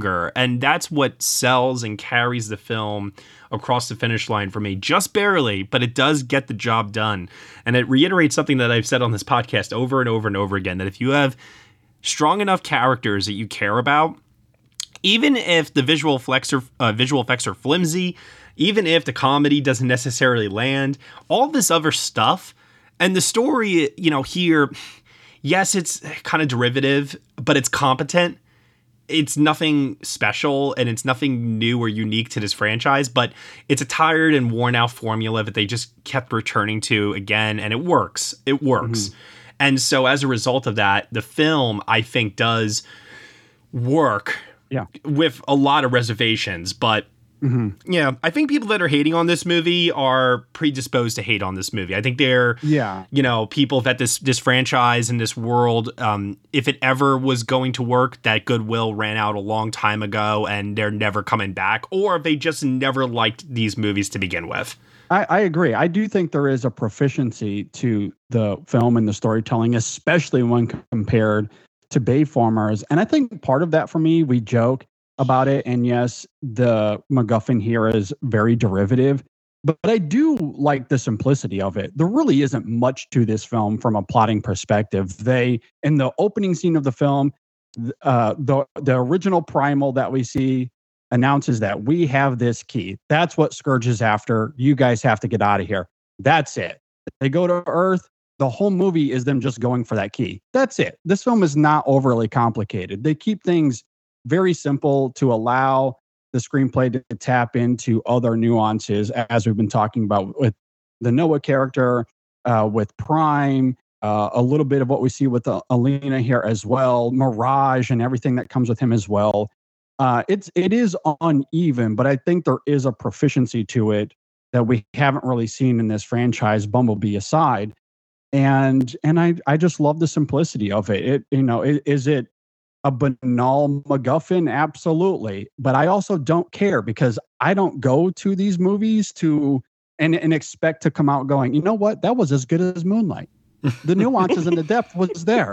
stronger, and that's what sells and carries the film across the finish line for me, just barely, but it does get the job done. And it reiterates something that I've said on this podcast over and over and over again: that if you have strong enough characters that you care about, even if the visual are uh, visual effects are flimsy, even if the comedy doesn't necessarily land, all this other stuff and the story, you know, here, yes, it's kind of derivative, but it's competent. It's nothing special and it's nothing new or unique to this franchise, but it's a tired and worn out formula that they just kept returning to again, and it works. It works. Mm-hmm. And so as a result of that, the film, I think, does work Yeah. with a lot of reservations, but yeah, I think people that are hating on this movie are predisposed to hate on this movie. I think they're Yeah. you know people that this this franchise and this world um if it ever was going to work that goodwill ran out a long time ago and they're never coming back or they just never liked these movies to begin with I, I agree. I do think there is a proficiency to the film and the storytelling, especially when compared to Bayformers. And I think part of that for me, we joke about it. And yes, the MacGuffin here is very derivative, but, I do like the simplicity of it. There really isn't much to this film from a plotting perspective. They, in the opening scene of the film, uh, the the original primal that we see announces that we have this key. That's what Scourge is after. You guys have to get out of here. That's it. They go to Earth. The whole movie is them just going for that key. That's it. This film is not overly complicated. They keep things very simple to allow the screenplay to tap into other nuances, as we've been talking about with the Noah character, uh, with Prime, uh, a little bit of what we see with uh, Alina here as well, Mirage, and everything that comes with him as well. Uh, it's it is uneven, but I think there is a proficiency to it that we haven't really seen in this franchise, Bumblebee aside. And and I I just love the simplicity of it. It you know it, is it a banal MacGuffin? Absolutely, but I also don't care because I don't go to these movies to and and expect to come out going. You know what? That was as good as Moonlight. The nuances and the depth was there.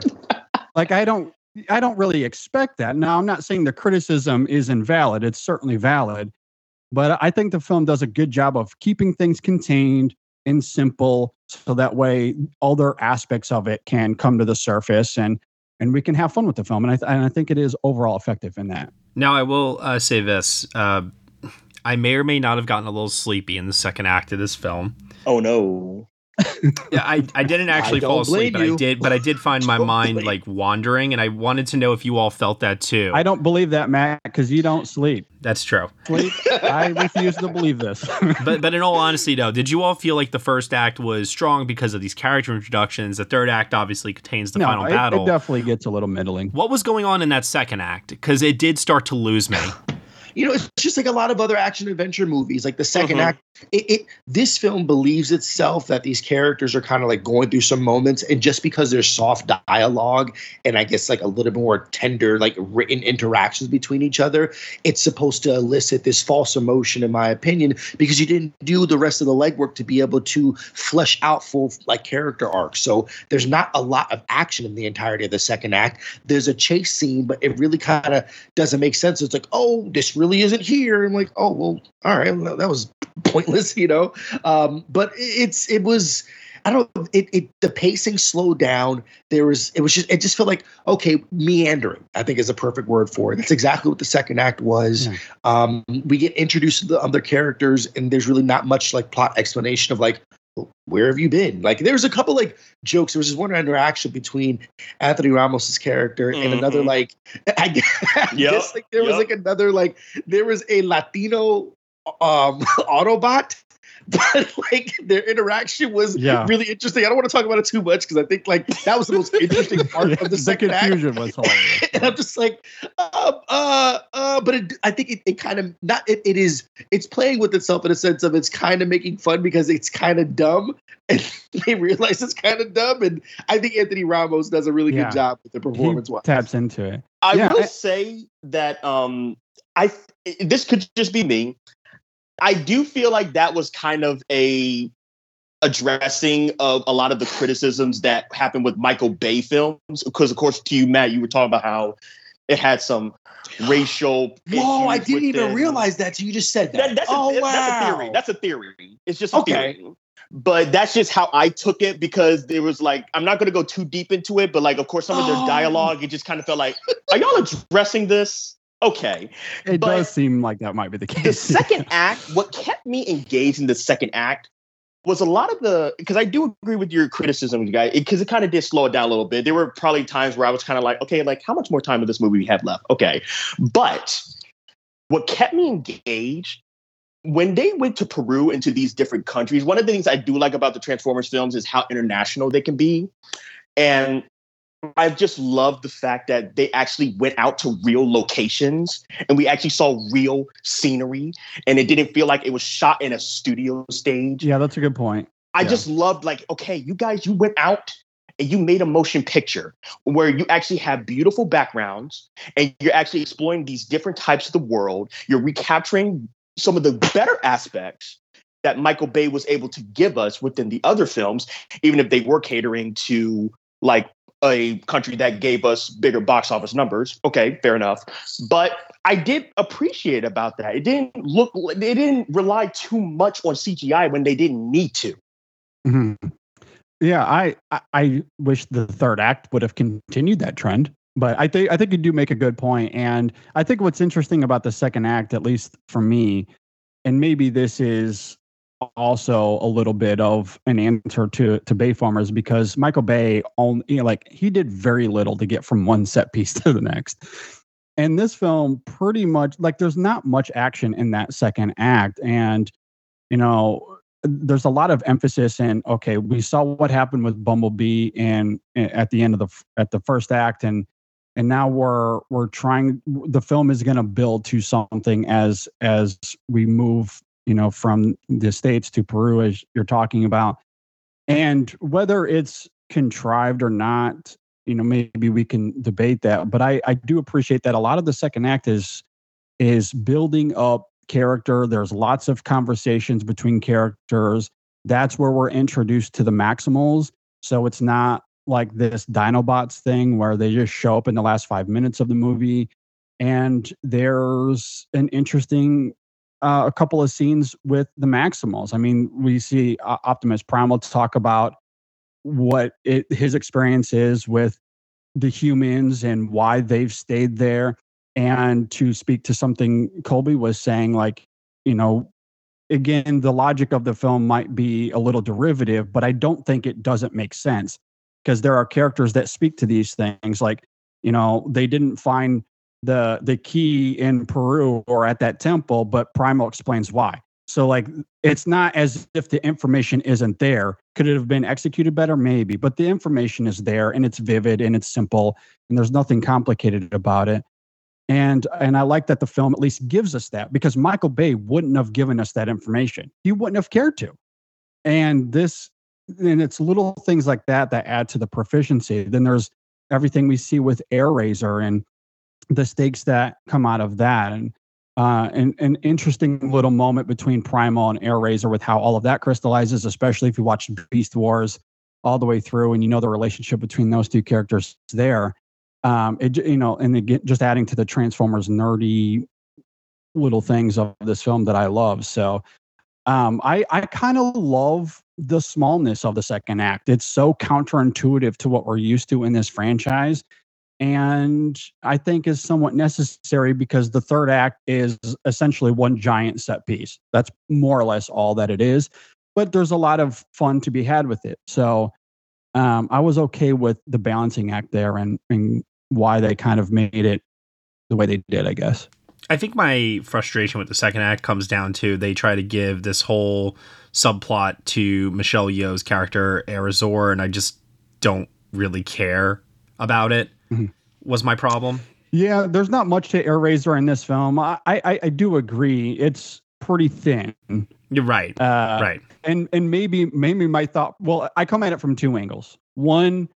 Like I don't I don't really expect that. Now, I'm not saying the criticism is invalid, it's certainly valid, but I think the film does a good job of keeping things contained and simple so that way other aspects of it can come to the surface and and we can have fun with the film. And I, th- and I think it is overall effective in that. Now, I will uh, say this. Uh, I may or may not have gotten a little sleepy in the second act of this film. Oh, no yeah, I, I didn't actually fall asleep, but I did. But I did find my mind like wandering, and I wanted to know if you all felt that too. I don't believe that, Matt, because you don't sleep. That's true. Sleep. I refuse to believe this. but but in all honesty, though, did you all feel like the first act was strong because of these character introductions? The third act obviously contains the no, final it, battle. It definitely gets a little middling. What was going on in that second act? Because it did start to lose me you know, it's just like a lot of other action adventure movies. Like the 2nd mm-hmm. act, it, it, this film believes itself that these characters are kind of like going through some moments, and just because there's soft dialogue and I guess like a little more tender, like written interactions between each other, it's supposed to elicit this false emotion, in my opinion, because you didn't do the rest of the legwork to be able to flesh out full like character arcs. So there's not a lot of action in the entirety of the second act. There's a chase scene, but it really kind of doesn't make sense. It's like, oh, this really isn't here. I'm like, oh well, all right, well, that was pointless, you know. Um, but it's it was. I don't know. It, it the pacing slowed down. There was it was just it just felt like okay meandering. I think is a perfect word for it. That's exactly what the second act was. Yeah. Um, we get introduced to the other characters, and there's really not much like plot explanation of like where have you been? Like there was a couple like jokes. There was this one interaction between Anthony Ramos's character mm-hmm. and another like I guess, yep. like there yep. was like another like there was a Latino um Autobot but like their interaction was yeah. really interesting. I don't want to talk about it too much because I think like that was the most interesting part of the, the second confusion act. was hilarious. and I'm just like, uh, uh, uh, but it, I think it, it kind of not it, it is it's playing with itself in a sense of it's kind of making fun because it's kind of dumb and they realize it's kind of dumb. And I think Anthony Ramos does a really yeah. good job with the performance. He taps into it. I yeah, will I, say that um I this could just be me. I do feel like that was kind of a addressing of a lot of the criticisms that happened with Michael Bay films. Because, of course, to you, Matt, you were talking about how it had some racial. Whoa! I didn't even realize that. So you just said that. that that's oh a, wow! That's a theory. That's a theory. It's just okay. Theory. But that's just how I took it because there was like I'm not going to go too deep into it, but like of course some of their oh. dialogue it just kind of felt like are y'all addressing this? Okay. It but does seem like that might be the case. The second act, what kept me engaged in the second act was a lot of the because I do agree with your criticism, guys, because it, it kind of did slow it down a little bit. There were probably times where I was kind of like, okay, like how much more time of this movie we have left? Okay, but what kept me engaged when they went to Peru into these different countries, one of the things I do like about the Transformers films is how international they can be. And I just love the fact that they actually went out to real locations and we actually saw real scenery and it didn't feel like it was shot in a studio stage. Yeah, that's a good point. I yeah. just loved like, okay, you guys, you went out and you made a motion picture where you actually have beautiful backgrounds and you're actually exploring these different types of the world. You're recapturing some of the better aspects that Michael Bay was able to give us within the other films, even if they were catering to like a country that gave us bigger box office numbers. Okay, fair enough. But I did appreciate about that. It didn't look they didn't rely too much on CGI when they didn't need to. Mm-hmm. Yeah, I, I wish the third act would have continued that trend. But I think I think you do make a good point, and I think what's interesting about the second act, at least for me, and maybe this is also a little bit of an answer to to Bayformers because Michael Bay only you know, like he did very little to get from one set piece to the next. And this film pretty much like there's not much action in that second act and you know there's a lot of emphasis in okay we saw what happened with Bumblebee and at the end of the at the first act and and now we're we're trying the film is going to build to something as as we move you know from the states to peru as you're talking about. And whether it's contrived or not you know maybe we can debate that but i i do appreciate that a lot of the second act is is building up character. There's lots of conversations between characters. That's where we're introduced to the maximals. So it's not like this Dinobots thing where they just show up in the last five minutes of the movie. And there's an interesting uh, a couple of scenes with the Maximals. I mean, we see uh, Optimus Primal talk about what it, his experience is with the humans and why they've stayed there. And to speak to something Kolby was saying, like, you know, again, the logic of the film might be a little derivative, but I don't think it doesn't make sense because there are characters that speak to these things like you know they didn't find the the key in peru or at that temple but primal explains why. So like it's not as if the information isn't there. Could it have been executed better? Maybe but the information is there and it's vivid and it's simple and there's nothing complicated about it. And and i like that the film at least gives us that because michael bay wouldn't have given us that information. He wouldn't have cared to. And this and it's little things like that that add to the proficiency. Then there's everything we see with Airazor and the stakes that come out of that, and uh, an interesting little moment between Primal and Airazor with how all of that crystallizes, especially if you watch Beast Wars all the way through and you know the relationship between those two characters there. Um, it you know, and again, just adding to the Transformers nerdy little things of this film that I love. So um, I I kind of love the smallness of the second act. It's so counterintuitive to what we're used to in this franchise. And I think is somewhat necessary because the third act is essentially one giant set piece. That's more or less all that it is. But there's a lot of fun to be had with it. So um, I was okay with the balancing act there and, and why they kind of made it the way they did, I guess. I think my frustration with the second act comes down to they try to give this whole subplot to Michelle Yeoh's character Airazor, and I just don't really care about it. Mm-hmm. Was my problem? Yeah, there's not much to Airazor in this film. I, I I do agree. It's pretty thin. You're right. Uh, right. And and maybe maybe my thought. Well, I come at it from two angles. One,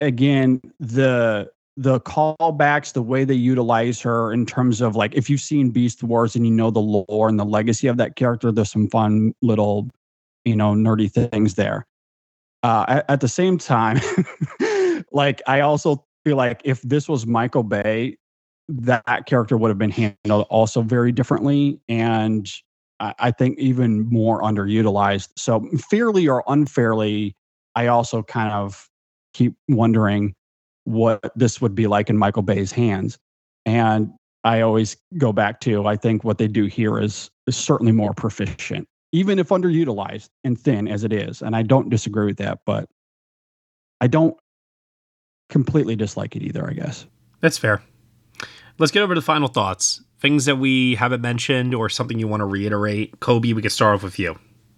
again, the the callbacks, the way they utilize her in terms of like if you've seen Beast Wars and you know the lore and the legacy of that character, there's some fun little, you know, nerdy things there. Uh, at, at the same time, like I also feel like if this was Michael Bay, that character would have been handled also very differently, and I, think even more underutilized. So fairly or unfairly, I also kind of keep wondering what this would be like in Michael Bay's hands. And I always go back to I think what they do here is, is certainly more proficient, even if underutilized and thin as it is. And I don't disagree with that, but I don't completely dislike it either, I guess. That's fair. Let's get over to final thoughts. Things that we haven't mentioned or something you want to reiterate. Kolby, we could start off with you.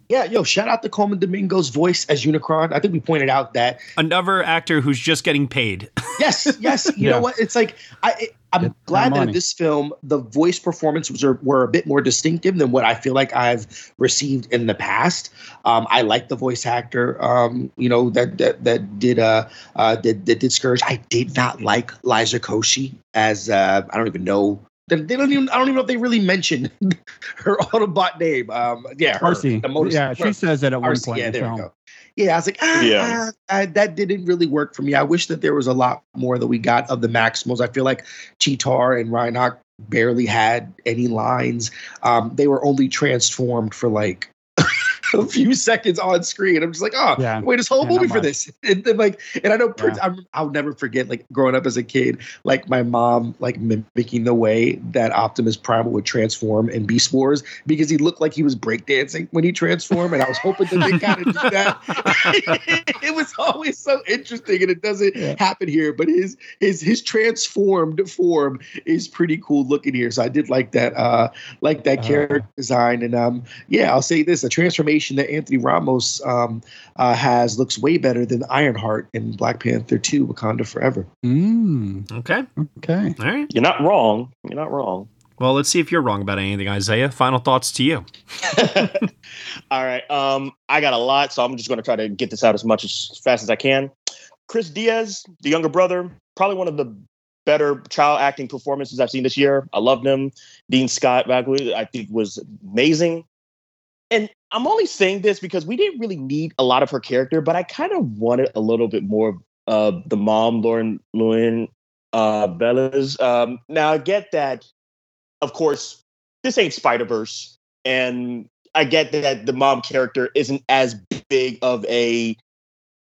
Yeah, yo, shout out to Colman Domingo's voice as Unicron. I think we pointed out that another actor who's just getting paid. yes, yes. You yeah. know what? It's like I, I'm glad that in this film the voice performances were, were a bit more distinctive than what I feel like I've received in the past. Um, I like the voice actor, um, you know, that that that did uh, uh that, that did Scourge. I did not like Liza Koshy as uh, I don't even know They they don't even. I don't even know if they really mentioned her Autobot name. Um, yeah, her, RC. the motor- yeah, she says it at one RC, point yeah, in the there we go. Yeah, I was like, ah, Yeah. ah, ah, that didn't really work for me. I wish that there was a lot more that we got of the Maximals. I feel like Cheetor and Reinhardt barely had any lines. Um, they were only transformed for like a few seconds on screen. I'm just like, oh, Yeah. wait, this whole Yeah, movie for much. this. And then like, and I don't, Yeah. I'm, I'll never forget like growing up as a kid, like my mom like mimicking the way that Optimus Primal would transform in Beast Wars because he looked like he was breakdancing when he transformed, and I was hoping that they kind of do that. it was always so interesting, and it doesn't happen here. But his his his transformed form is pretty cool looking here. So I did like that, uh, like that Uh. character design, and um, yeah, I'll say this: a transformation that Anthony Ramos um, uh, has looks way better than Ironheart in Black Panther 2 Wakanda Forever. Mm, Okay. okay. All right. You're not wrong. You're not wrong. Well, let's see if you're wrong about anything, Isaiah. Final thoughts to you. All right. Um, I got a lot, so I'm just going to try to get this out as much as fast as I can. Chris Diaz, the younger brother, probably one of the better child acting performances I've seen this year. I loved him. Dean Scott, Bagley, I think was amazing. And I'm only saying this because we didn't really need a lot of her character, but I kind of wanted a little bit more of the mom, Lauren Lewin uh, Bellas. Um, now I get that, of course, this ain't Spider Verse, and I get that the mom character isn't as big of a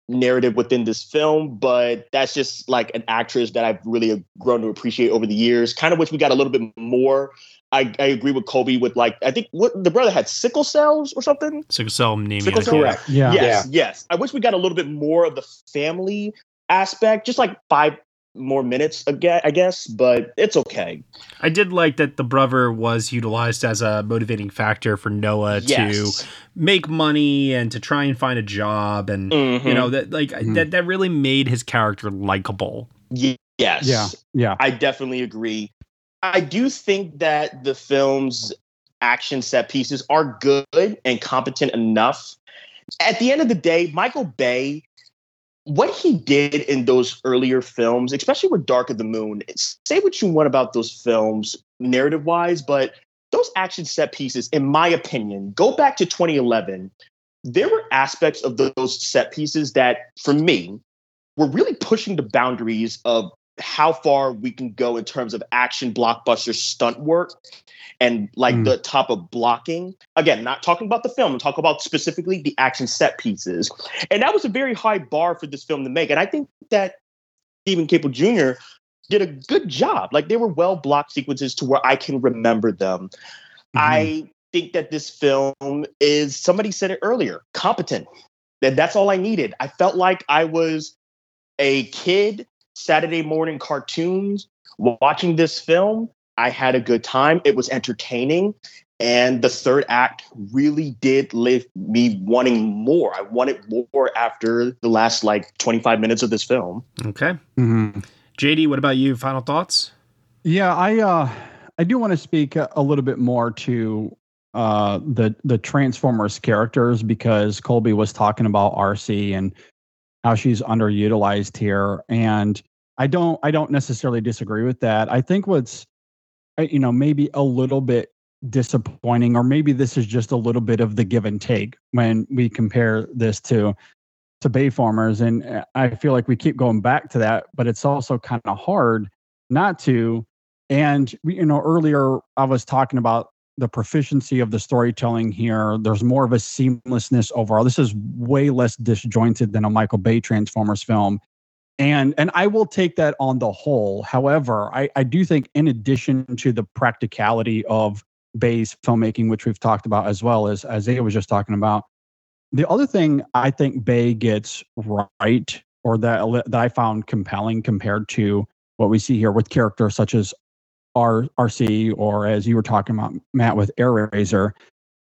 narrative within this film, but that's just like an actress that I've really grown to appreciate over the years. Kind of wish we got a little bit more. I, I agree with Kolby with like I think what the brother had sickle cells or something. Sickle cell anemia. Sickle cell? Correct. Yeah. Yes, yes. I wish we got a little bit more of the family aspect, just like five more minutes again, I guess, but it's okay. I did like that the brother was utilized as a motivating factor for Noah to make money and to try and find a job and Mhm. you know that like Mhm. that that really made his character likable. Ye- yes. Yeah. Yeah. I definitely agree. I do think that the film's action set pieces are good and competent enough. At the end of the day, Michael Bay, what he did in those earlier films, especially with Dark of the Moon, say what you want about those films narrative wise, but those action set pieces, in my opinion, go back to 2011. There were aspects of those set pieces that, for me, were really pushing the boundaries of how far we can go in terms of action blockbuster stunt work and like Mm. the top of blocking. Again, not talking about the film, I'm about specifically the action set pieces. And that was a very high bar for this film to make. And I think that Steven Caple Jr. did a good job. Like they were well blocked sequences to where I can remember them. I think that this film is somebody said it earlier, competent. That that's all I needed. I felt like I was a kid Saturday morning cartoons watching this film. I had a good time. It was entertaining. And the third act really did leave me wanting more. I wanted more after the last like 25 minutes of this film. Okay. Mhm. JD, what about you? Final thoughts? Yeah, I uh I do want to speak a, a little bit more to uh the the Transformers characters because Kolby was talking about RC and how she's underutilized here and I don't I don't necessarily disagree with that. I think what's uh, you know maybe a little bit disappointing or maybe this is just a little bit of the give and take when we compare this to to Bayformers and uh, I feel like we keep going back to that but it's also kind of hard not to. And you know, earlier I was talking about the proficiency of the storytelling here. There's more of a seamlessness overall. This is way less disjointed than a Michael Bay Transformers film. And and I will take that on the whole. However, I, I do think in addition to the practicality of Bay's filmmaking, which we've talked about as well as Isaiah was just talking about, the other thing I think Bay gets right or that that I found compelling compared to what we see here with characters such as R- RC or as you were talking about Matt with Airazor,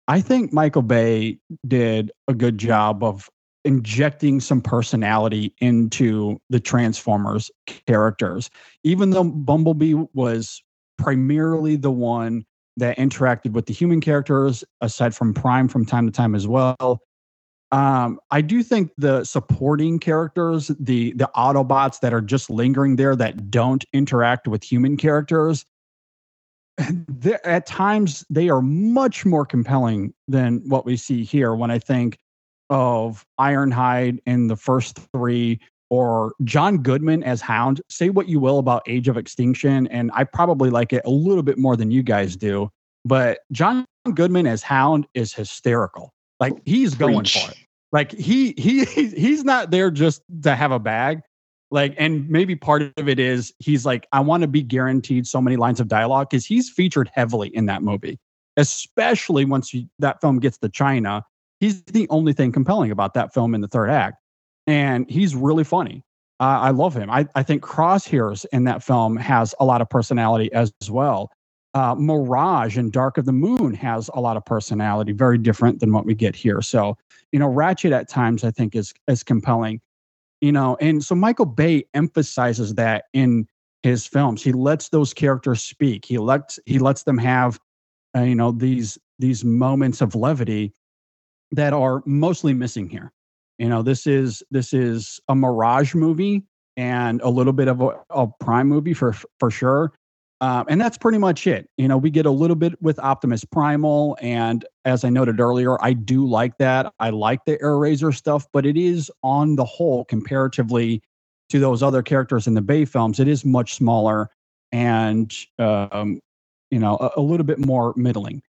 I think Michael Bay did a good job of injecting some personality into the Transformers characters. Even though Bumblebee was primarily the one that interacted with the human characters, aside from Prime from time to time as well, um, I do think the supporting characters, the the Autobots that are just lingering there that don't interact with human characters, at times they are much more compelling than what we see here when I think of Ironhide in the first three or John Goodman as Hound. Say what you will about Age of Extinction, and I probably like it a little bit more than you guys do. But John Goodman as Hound is hysterical. Like he's going Preach. for it. Like he he he's not there just to have a bag. Like, and maybe part of it is he's like, I want to be guaranteed so many lines of dialogue because he's featured heavily in that movie, especially once you, that film gets to China. He's the only thing compelling about that film in the third act. And he's really funny. Uh, I love him. I, I think Crosshairs in that film has a lot of personality as well. Uh, Mirage and Dark of the Moon has a lot of personality, very different than what we get here. So, you know, Ratchet at times I think is is compelling you know and so michael bay emphasizes that in his films. He lets those characters speak. He lets he lets them have uh, you know these these moments of levity that are mostly missing here. You know this is this is a mirage movie and a little bit of a, a prime movie for for sure um, and that's pretty much it. You know, we get a little bit with Optimus Primal. And as I noted earlier, I do like that. I like the Airazor stuff, but it is on the whole, comparatively to those other characters in the Bay films, it is much smaller and, um, you know, a, a, little bit more middling.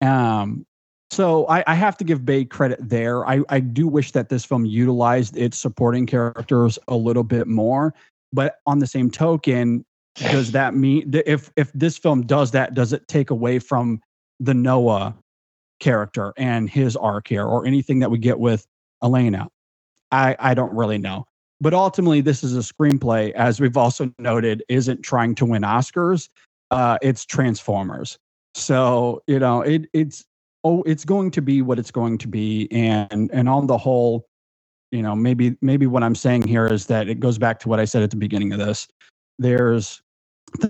Um, so I, I, have to give Bay credit there. I, I do wish that this film utilized its supporting characters a little bit more. But on the same token, does that mean if if this film does that does it take away from the noah character and his arc here or anything that we get with elena? I i don't really know. But ultimately this is a screenplay as we've also noted isn't trying to win oscars. Uh it's transformers. So you know it it's oh it's going to be what it's going to be. And and on the whole you know maybe maybe what i'm saying here is that it goes back to what i said at the beginning of this. There's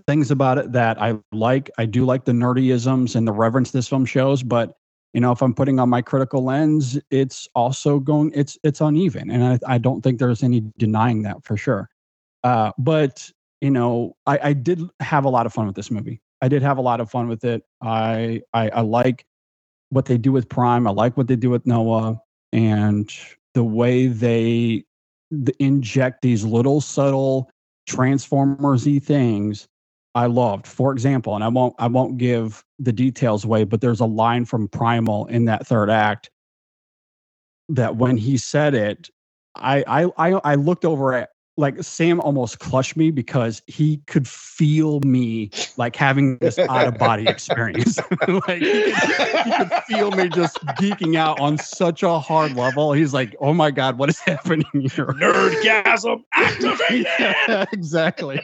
things about it that I like. I do like the nerdyisms and the reverence this film shows, but you know, if I'm putting on my critical lens, it's also going it's it's uneven, and I, I don't think there's any denying that for sure. Uh, but you know, I, I did have a lot of fun with this movie. I did have a lot of fun with it. I, I I like what they do with Prime. I like what they do with Noah, and the way they inject these little subtle transformersy things I loved. For example, and I won't I won't give the details away, but there's a line from Primal in that third act that when he said it, I I I, I looked over at like Sam almost clutched me because he could feel me like having this out of body experience. like he could, he could, feel me just geeking out on such a hard level. He's like, "Oh my god, what is happening here?" Nerdgasm activated. yeah, exactly.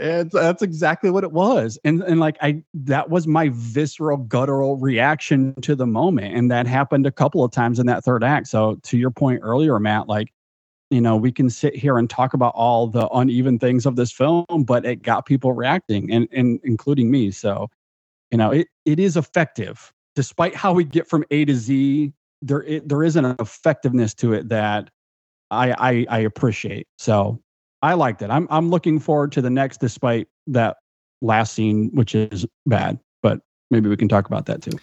and that's exactly what it was. And and like I that was my visceral guttural reaction to the moment and that happened a couple of times in that third act. So to your point earlier, Matt, like you know, we can sit here and talk about all the uneven things of this film, but it got people reacting and, and including me. So, you know, it, it is effective. Despite how we get from A to Z, there it, there is an effectiveness to it that I, I I appreciate. So I liked it. I'm I'm looking forward to the next, despite that last scene, which is bad. But maybe we can talk about that too.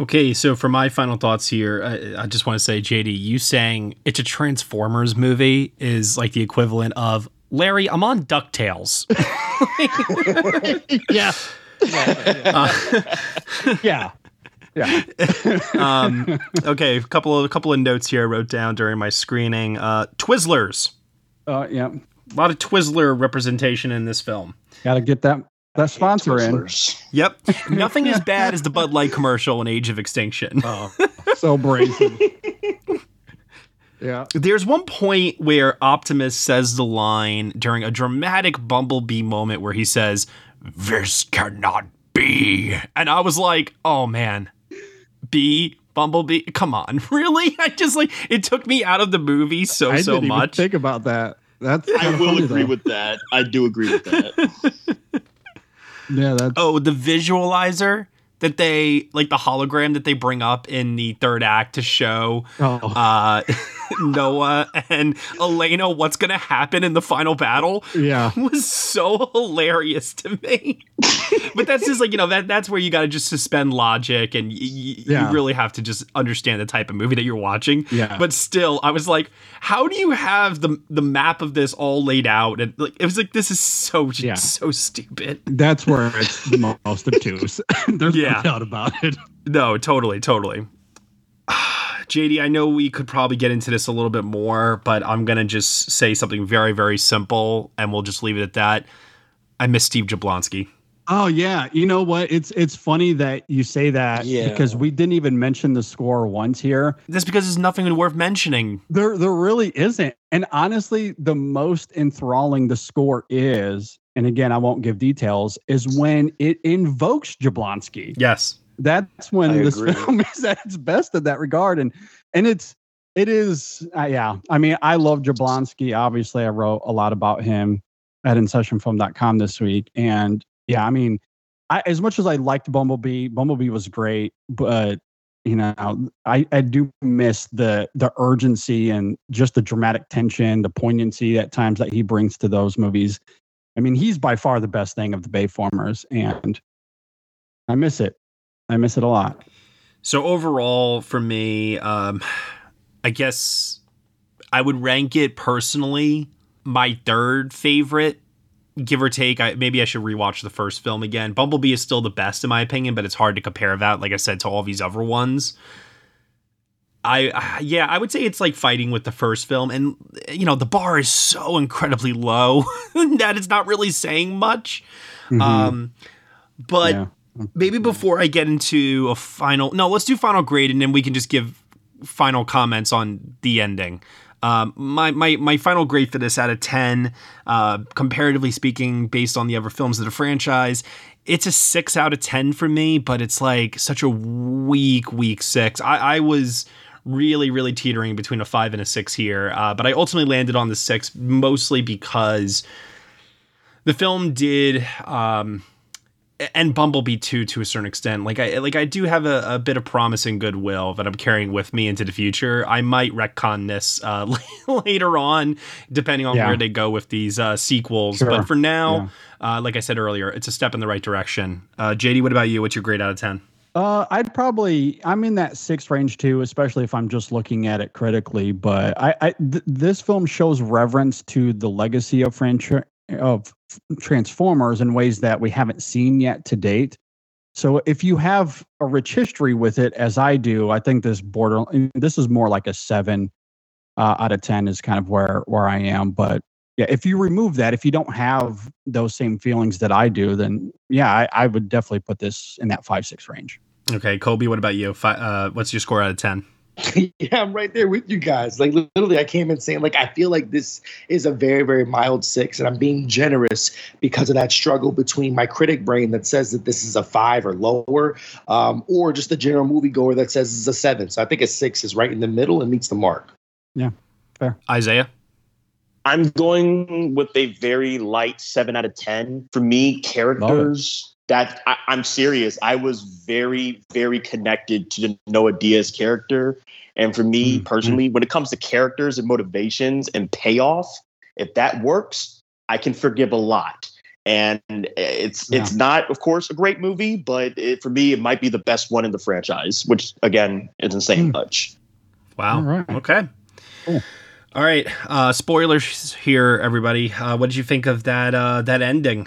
Okay, so for my final thoughts here, I, I, just want to say, JD, you saying it's a Transformers movie is like the equivalent of Larry. I'm on Ducktales. yeah. Yeah. yeah. yeah. um, okay, a couple of a couple of notes here I wrote down during my screening. Uh, Twizzlers. Uh, yeah. A lot of Twizzler representation in this film. Got to get that that sponsor in. Yep. Nothing as bad as the Bud Light commercial in Age of Extinction. Oh, so brazen. yeah. There's one point where Optimus says the line during a dramatic Bumblebee moment where he says, This cannot be. And I was like, oh man, B, Bumblebee, come on, really? I just like, it took me out of the movie so, I so much. think about that. That's I will agree though. with that. I do agree with that. Yeah, that's Oh, the visualizer that they like the hologram that they bring up in the third act to show oh. uh Noah and Elena what's going to happen in the final battle Yeah. was so hilarious to me. but that's just like, you know, that that's where you got to just suspend logic and y- y- Yeah. you really have to just understand the type of movie that you're watching. Yeah. But still, I was like, how do you have the the map of this all laid out and like it was like this is so Yeah. so stupid. That's where it's the most obtuse. There's Yeah. no doubt about it. No, totally, totally. JD, I know we could probably get into this a little bit more, but I'm going to just say something very, very simple and we'll just leave it at that. I miss Steve Jablonsky. Oh yeah, you know what? It's it's funny that you say that Yeah. because we didn't even mention the score once here. That's because there's nothing worth mentioning. There there really isn't. And honestly, the most enthralling the score is, and again, I won't give details, is when it invokes Jablonsky. Yes. That's when I this agree. film is at its best in that regard. And and it's it is uh, yeah. I mean, I love Jablonsky. Obviously, I wrote a lot about him at InSessionFilm.com this week. And yeah, I mean, I, as much as I liked Bumblebee, Bumblebee was great, but you know, I, I do miss the the urgency and just the dramatic tension, the poignancy at times that he brings to those movies. I mean, he's by far the best thing of the Bayformers, and I miss it. I miss it a lot. So overall, for me, um, I guess I would rank it personally my third favorite, give or take. I, maybe I should rewatch the first film again. Bumblebee is still the best in my opinion, but it's hard to compare that, like I said, to all these other ones. I yeah, I would say it's like fighting with the first film, and you know the bar is so incredibly low that it's not really saying much. Um, but Yeah. Maybe before I get into a final, no, let's do final grade, and then we can just give final comments on the ending. Um, my my my final grade for this out of ten, uh, comparatively speaking, based on the other films of the franchise, it's a six out of ten for me. But it's like such a weak, weak six. I, I was really, really teetering between a five and a six here, uh, but I ultimately landed on the six mostly because the film did. Um, and Bumblebee too, to a certain extent. Like I like I do have a, a bit of promising goodwill that I'm carrying with me into the future. I might retcon this uh, later on, depending on Yeah. where they go with these uh, sequels. Sure. But for now, uh, like I said earlier, it's a step in the right direction. Uh, JD, what about you? What's your grade out of ten? Uh, I'd probably I'm in that six range too, especially if I'm just looking at it critically. But I, I th- this film shows reverence to the legacy of franchise of Transformers in ways that we haven't seen yet to date. So if you have a rich history with it, as I do, I think this border this is more like a seven uh, out of ten is kind of where where I am. But yeah, if you remove that, if you don't have those same feelings that I do, then yeah, I, I would definitely put this in that five six range. Okay, Kolby, what about you? Fi- uh, what's your score out of ten? yeah, I'm right there with you guys. Like literally, I came in saying like I feel like this is a very very mild six, and I'm being generous because of that struggle between my critic brain that says that this is a five or lower, um, or just the general moviegoer that says it's a seven. So I think a six is right in the middle and meets the mark. Yeah, fair. Isaiah. I'm going with a very light seven out of ten. For me, characters that I, I'm serious. I was very, very connected to the Noah Diaz character, and for me Mhm. personally, when it comes to characters and motivations and payoff, if that works, I can forgive a lot. And it's it's not, of course, a great movie, but it, for me, it might be the best one in the franchise, which again isn't saying Hmm. much. Wow. All right. Okay. Cool. All right. Uh, spoilers here, everybody. Uh, what did you think of that uh, that ending?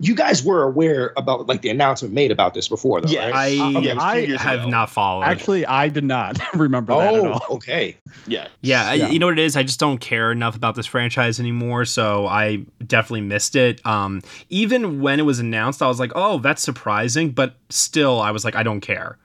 you guys were aware about like the announcement made about this before, though, Yes. right? I, Okay, it I have ago. not followed. Actually, I did not remember that at Oh, all. okay. Yeah. Yeah, I- Yeah. you know what it is. I just don't care enough about this franchise anymore, so I definitely missed it. Um, even when it was announced, I was like, "Oh, that's surprising," but still, I was like, "I don't care."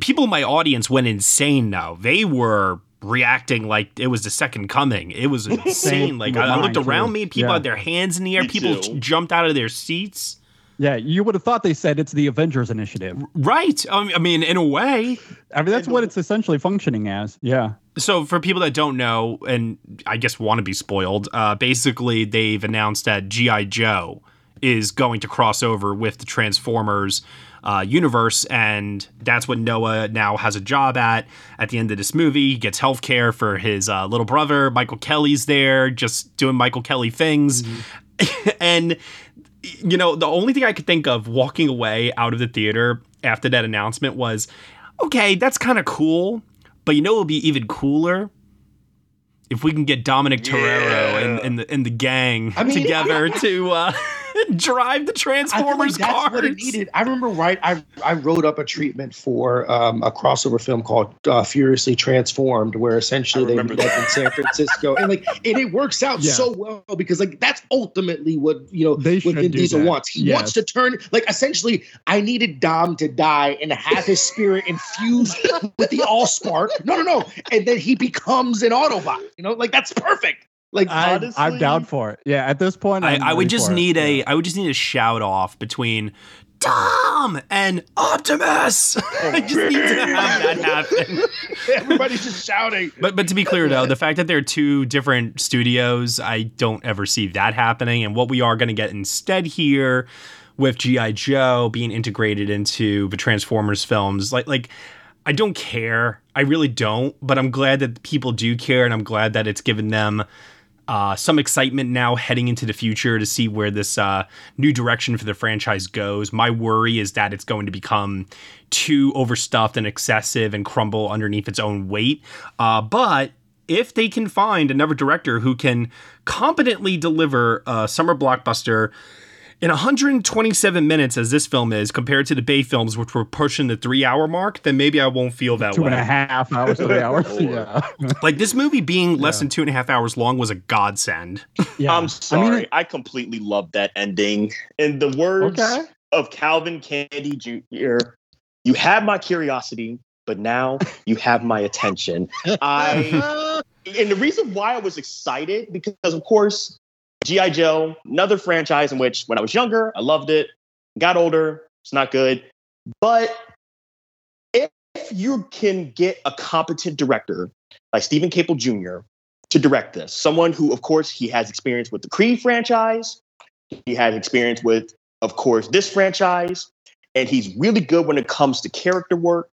People in my audience went insane. Now they were reacting like it was the second coming. It was insane. Like I, I looked mine, too. around me, people Yeah. had their hands in the air. Me People too. jumped out of their seats. Yeah, you would have thought they said it's the Avengers Initiative. Right. Um, I mean, in a way, I mean, that's what it's essentially functioning as. Yeah. So, for people that don't know, and I guess want to be spoiled, uh, basically they've announced that G.I. Joe is going to cross over with the Transformers uh, universe, and that's what Noah now has a job at. At the end of this movie, he gets health care for his uh, little brother. Michael Kelly's there, just doing Michael Kelly things. and, you know, the only thing I could think of walking away out of the theater after that announcement was okay, that's kind of cool. But you know, it'll be even cooler if we can get Dominic Toretto and, and the and the gang I mean- together to uh, drive the I feel like Transformers that's cars. what it needed. I remember right. I I wrote up a treatment for um, a crossover film called uh, Furiously Transformed, where essentially they remember meet up in San Francisco, and like and it works out Yeah. so well because like that's ultimately what you know They what should Vin do Diesel that. wants. He Yes. wants to turn like essentially. I needed Dom to die and have his spirit infused with the All Spark. No, no, no, and then he becomes an Autobot. You know, like that's perfect. Like I, Honestly- I'm down for it. Yeah, at this point, I, I'm would just for it. need a Yeah. I would just need a shout off between Dom and Optimus. I just need to have that happen. everybody's just shouting. But but to be clear though, the fact that they're two different studios, I don't ever see that happening. And what we are going to get instead here with GI Joe being integrated into the Transformers films, like like I don't care. I really don't. But I'm glad that people do care, and I'm glad that it's given them. Uh, some excitement now heading into the future to see where this uh, new direction for the franchise goes. My worry is that it's going to become too overstuffed and excessive and crumble underneath its own weight. Uh, but if they can find another director who can competently deliver a summer blockbuster in 127 minutes, as this film is, compared to the Bay films, which were pushing the three hour mark, then maybe I won't feel that two way. and a half hours, three hours. yeah. Like this movie being less than two and a half hours long was a godsend. yeah. I'm sorry. I I, completely love that ending. In the words okay. of Calvin Candie Jr., you have my curiosity, but now you have my attention. I and the reason why I was excited because of course G.I. Joe, another franchise in which when I was younger, I loved it. Got older, it's not good. But if you can get a competent director like Steven Caple Jr. to direct this, someone who, of course, he has experience with the Creed franchise, he has experience with, of course, this franchise, and he's really good when it comes to character work.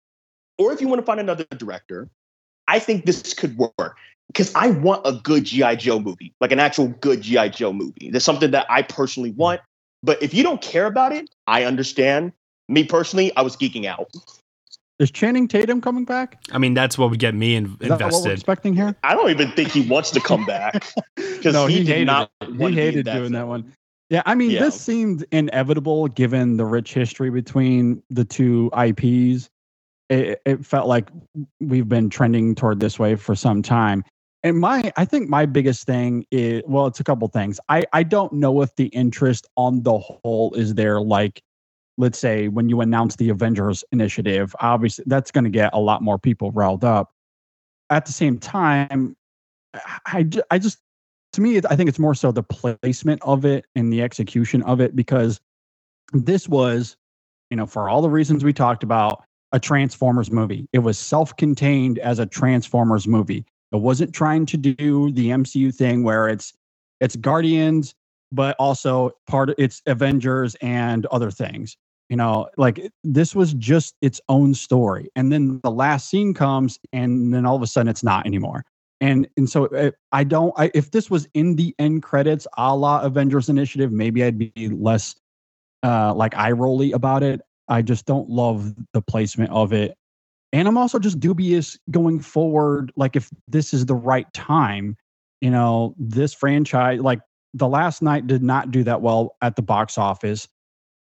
Or if you want to find another director, I think this could work because I want a good G.I. Joe movie, like an actual good G.I. Joe movie. That's something that I personally want. But if you don't care about it, I understand. Me personally, I was geeking out. Is Channing Tatum coming back? I mean, that's what would get me in- Is that what we're invested. expecting here? I don't even think he wants to come back because No, he, he, did hated not. it. He to be in hated doing that one. Yeah, I mean, Yeah. this seemed inevitable given the rich history between the two IPs. It, it felt like we've been trending toward this way for some time. And my, I think my biggest thing is, well, it's a couple things. I, I don't know if the interest on the whole is there. Like, let's say when you announce the Avengers initiative, obviously that's going to get a lot more people riled up. At the same time, I, I just to me, I think it's more so the placement of it and the execution of it because this was, you know, for all the reasons we talked about, a Transformers movie. It was self contained as a Transformers movie. It wasn't trying to do the MCU thing where it's it's Guardians, but also part of it's Avengers and other things. You know, like this was just its own story. And then the last scene comes, and then all of a sudden it's not anymore and and so uh, I don't. I, if this was in the end credits, a la Avengers Initiative, maybe I'd be less uh, like eye rolly about it. I just don't love the placement of it, and I'm also just dubious going forward. Like if this is the right time, you know, this franchise, like The Last Knight did not do that well at the box office.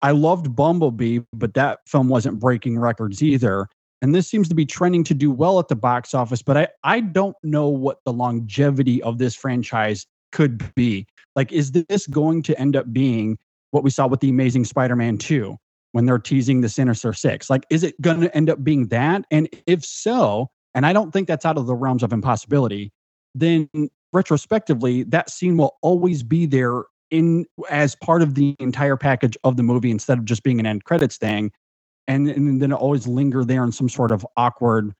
I loved Bumblebee, but that film wasn't breaking records either. And this seems to be trending to do well at the box office, but I, I don't know what the longevity of this franchise could be. Like, is this going to end up being what we saw with the Amazing Spider Man 2 when they're teasing the Sinister Six? Like, is it going to end up being that? And if so, and I don't think that's out of the realms of impossibility, then retrospectively, that scene will always be there in as part of the entire package of the movie instead of just being an end credits thing. And, and then always linger there in some sort of awkward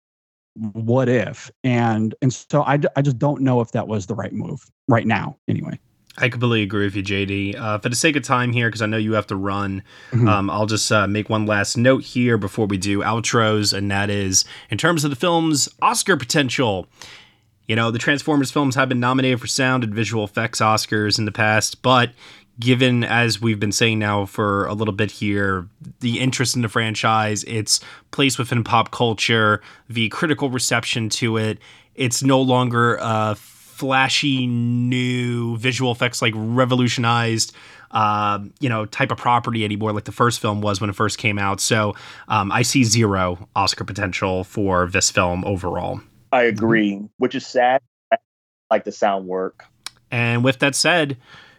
what if and and so I, I just don't know if that was the right move right now anyway I completely agree with you, JD. Uh, for the sake of time here, because I know you have to run, mm-hmm. um, I'll just uh, make one last note here before we do outros, and that is in terms of the film's Oscar potential. You know, the Transformers films have been nominated for sound and visual effects Oscars in the past, but given, as we've been saying now for a little bit here, the interest in the franchise, its place within pop culture, the critical reception to it, it's no longer a flashy new visual effects like revolutionized uh, you know type of property anymore like the first film was when it first came out. So um, i see zero oscar potential for this film overall. I agree which is sad. I like the sound work. And with that said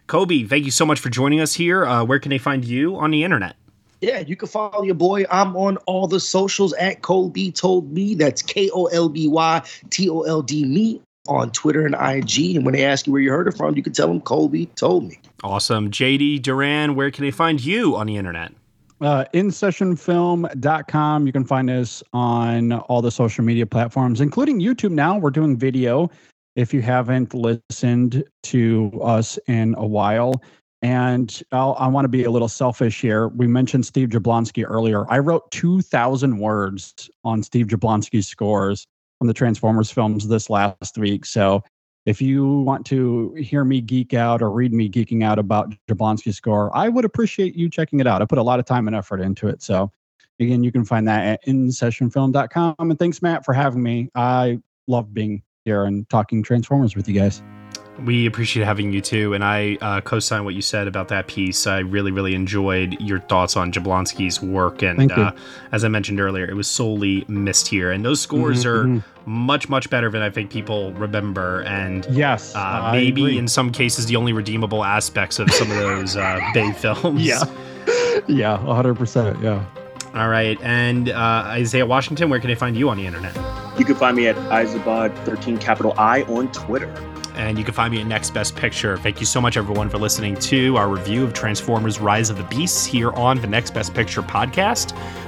Kolby thank you so much for joining us here. Uh, where can they find you on the internet? Yeah, you can follow your boy. I'm on all the socials at Kolby Told Me. That's K O L B Y T O L D Me on Twitter and IG. And when they ask you where you heard it from, you can tell them Kolby told me. Awesome. JD Duran, where can they find you on the internet? Uh, InSessionFilm.com. You can find us on all the social media platforms, including YouTube now. We're doing video if you haven't listened to us in a while. And I'll, i want to be a little selfish here. We mentioned Steve Jablonsky earlier. I wrote 2,000 words on Steve Jablonsky's scores from the Transformers films this last week. So if you want to hear me geek out or read me geeking out about Jablonsky's score, I would appreciate you checking it out. I put a lot of time and effort into it. So again, you can find that at insessionfilm.com. And thanks, Matt, for having me. I love being here and talking Transformers with you guys. We appreciate having you too, and I uh, co-sign what you said about that piece. I really, really enjoyed your thoughts on Jablonsky's work, and uh, as I mentioned earlier, it was solely missed here. And those scores mm-hmm, are mm-hmm. much, much better than I think people remember. And yes, uh, maybe in some cases the only redeemable aspects of some of those uh, Bay films. Yeah, yeah, hundred percent. Yeah. All right, and uh, Isaiah Washington, where can I find you on the internet? You can find me at Isabod13 capital I on Twitter and you can find me at Next Best Picture. Thank you so much, everyone, for listening to our review of Transformers Rise of the Beasts here on the Next Best Picture podcast.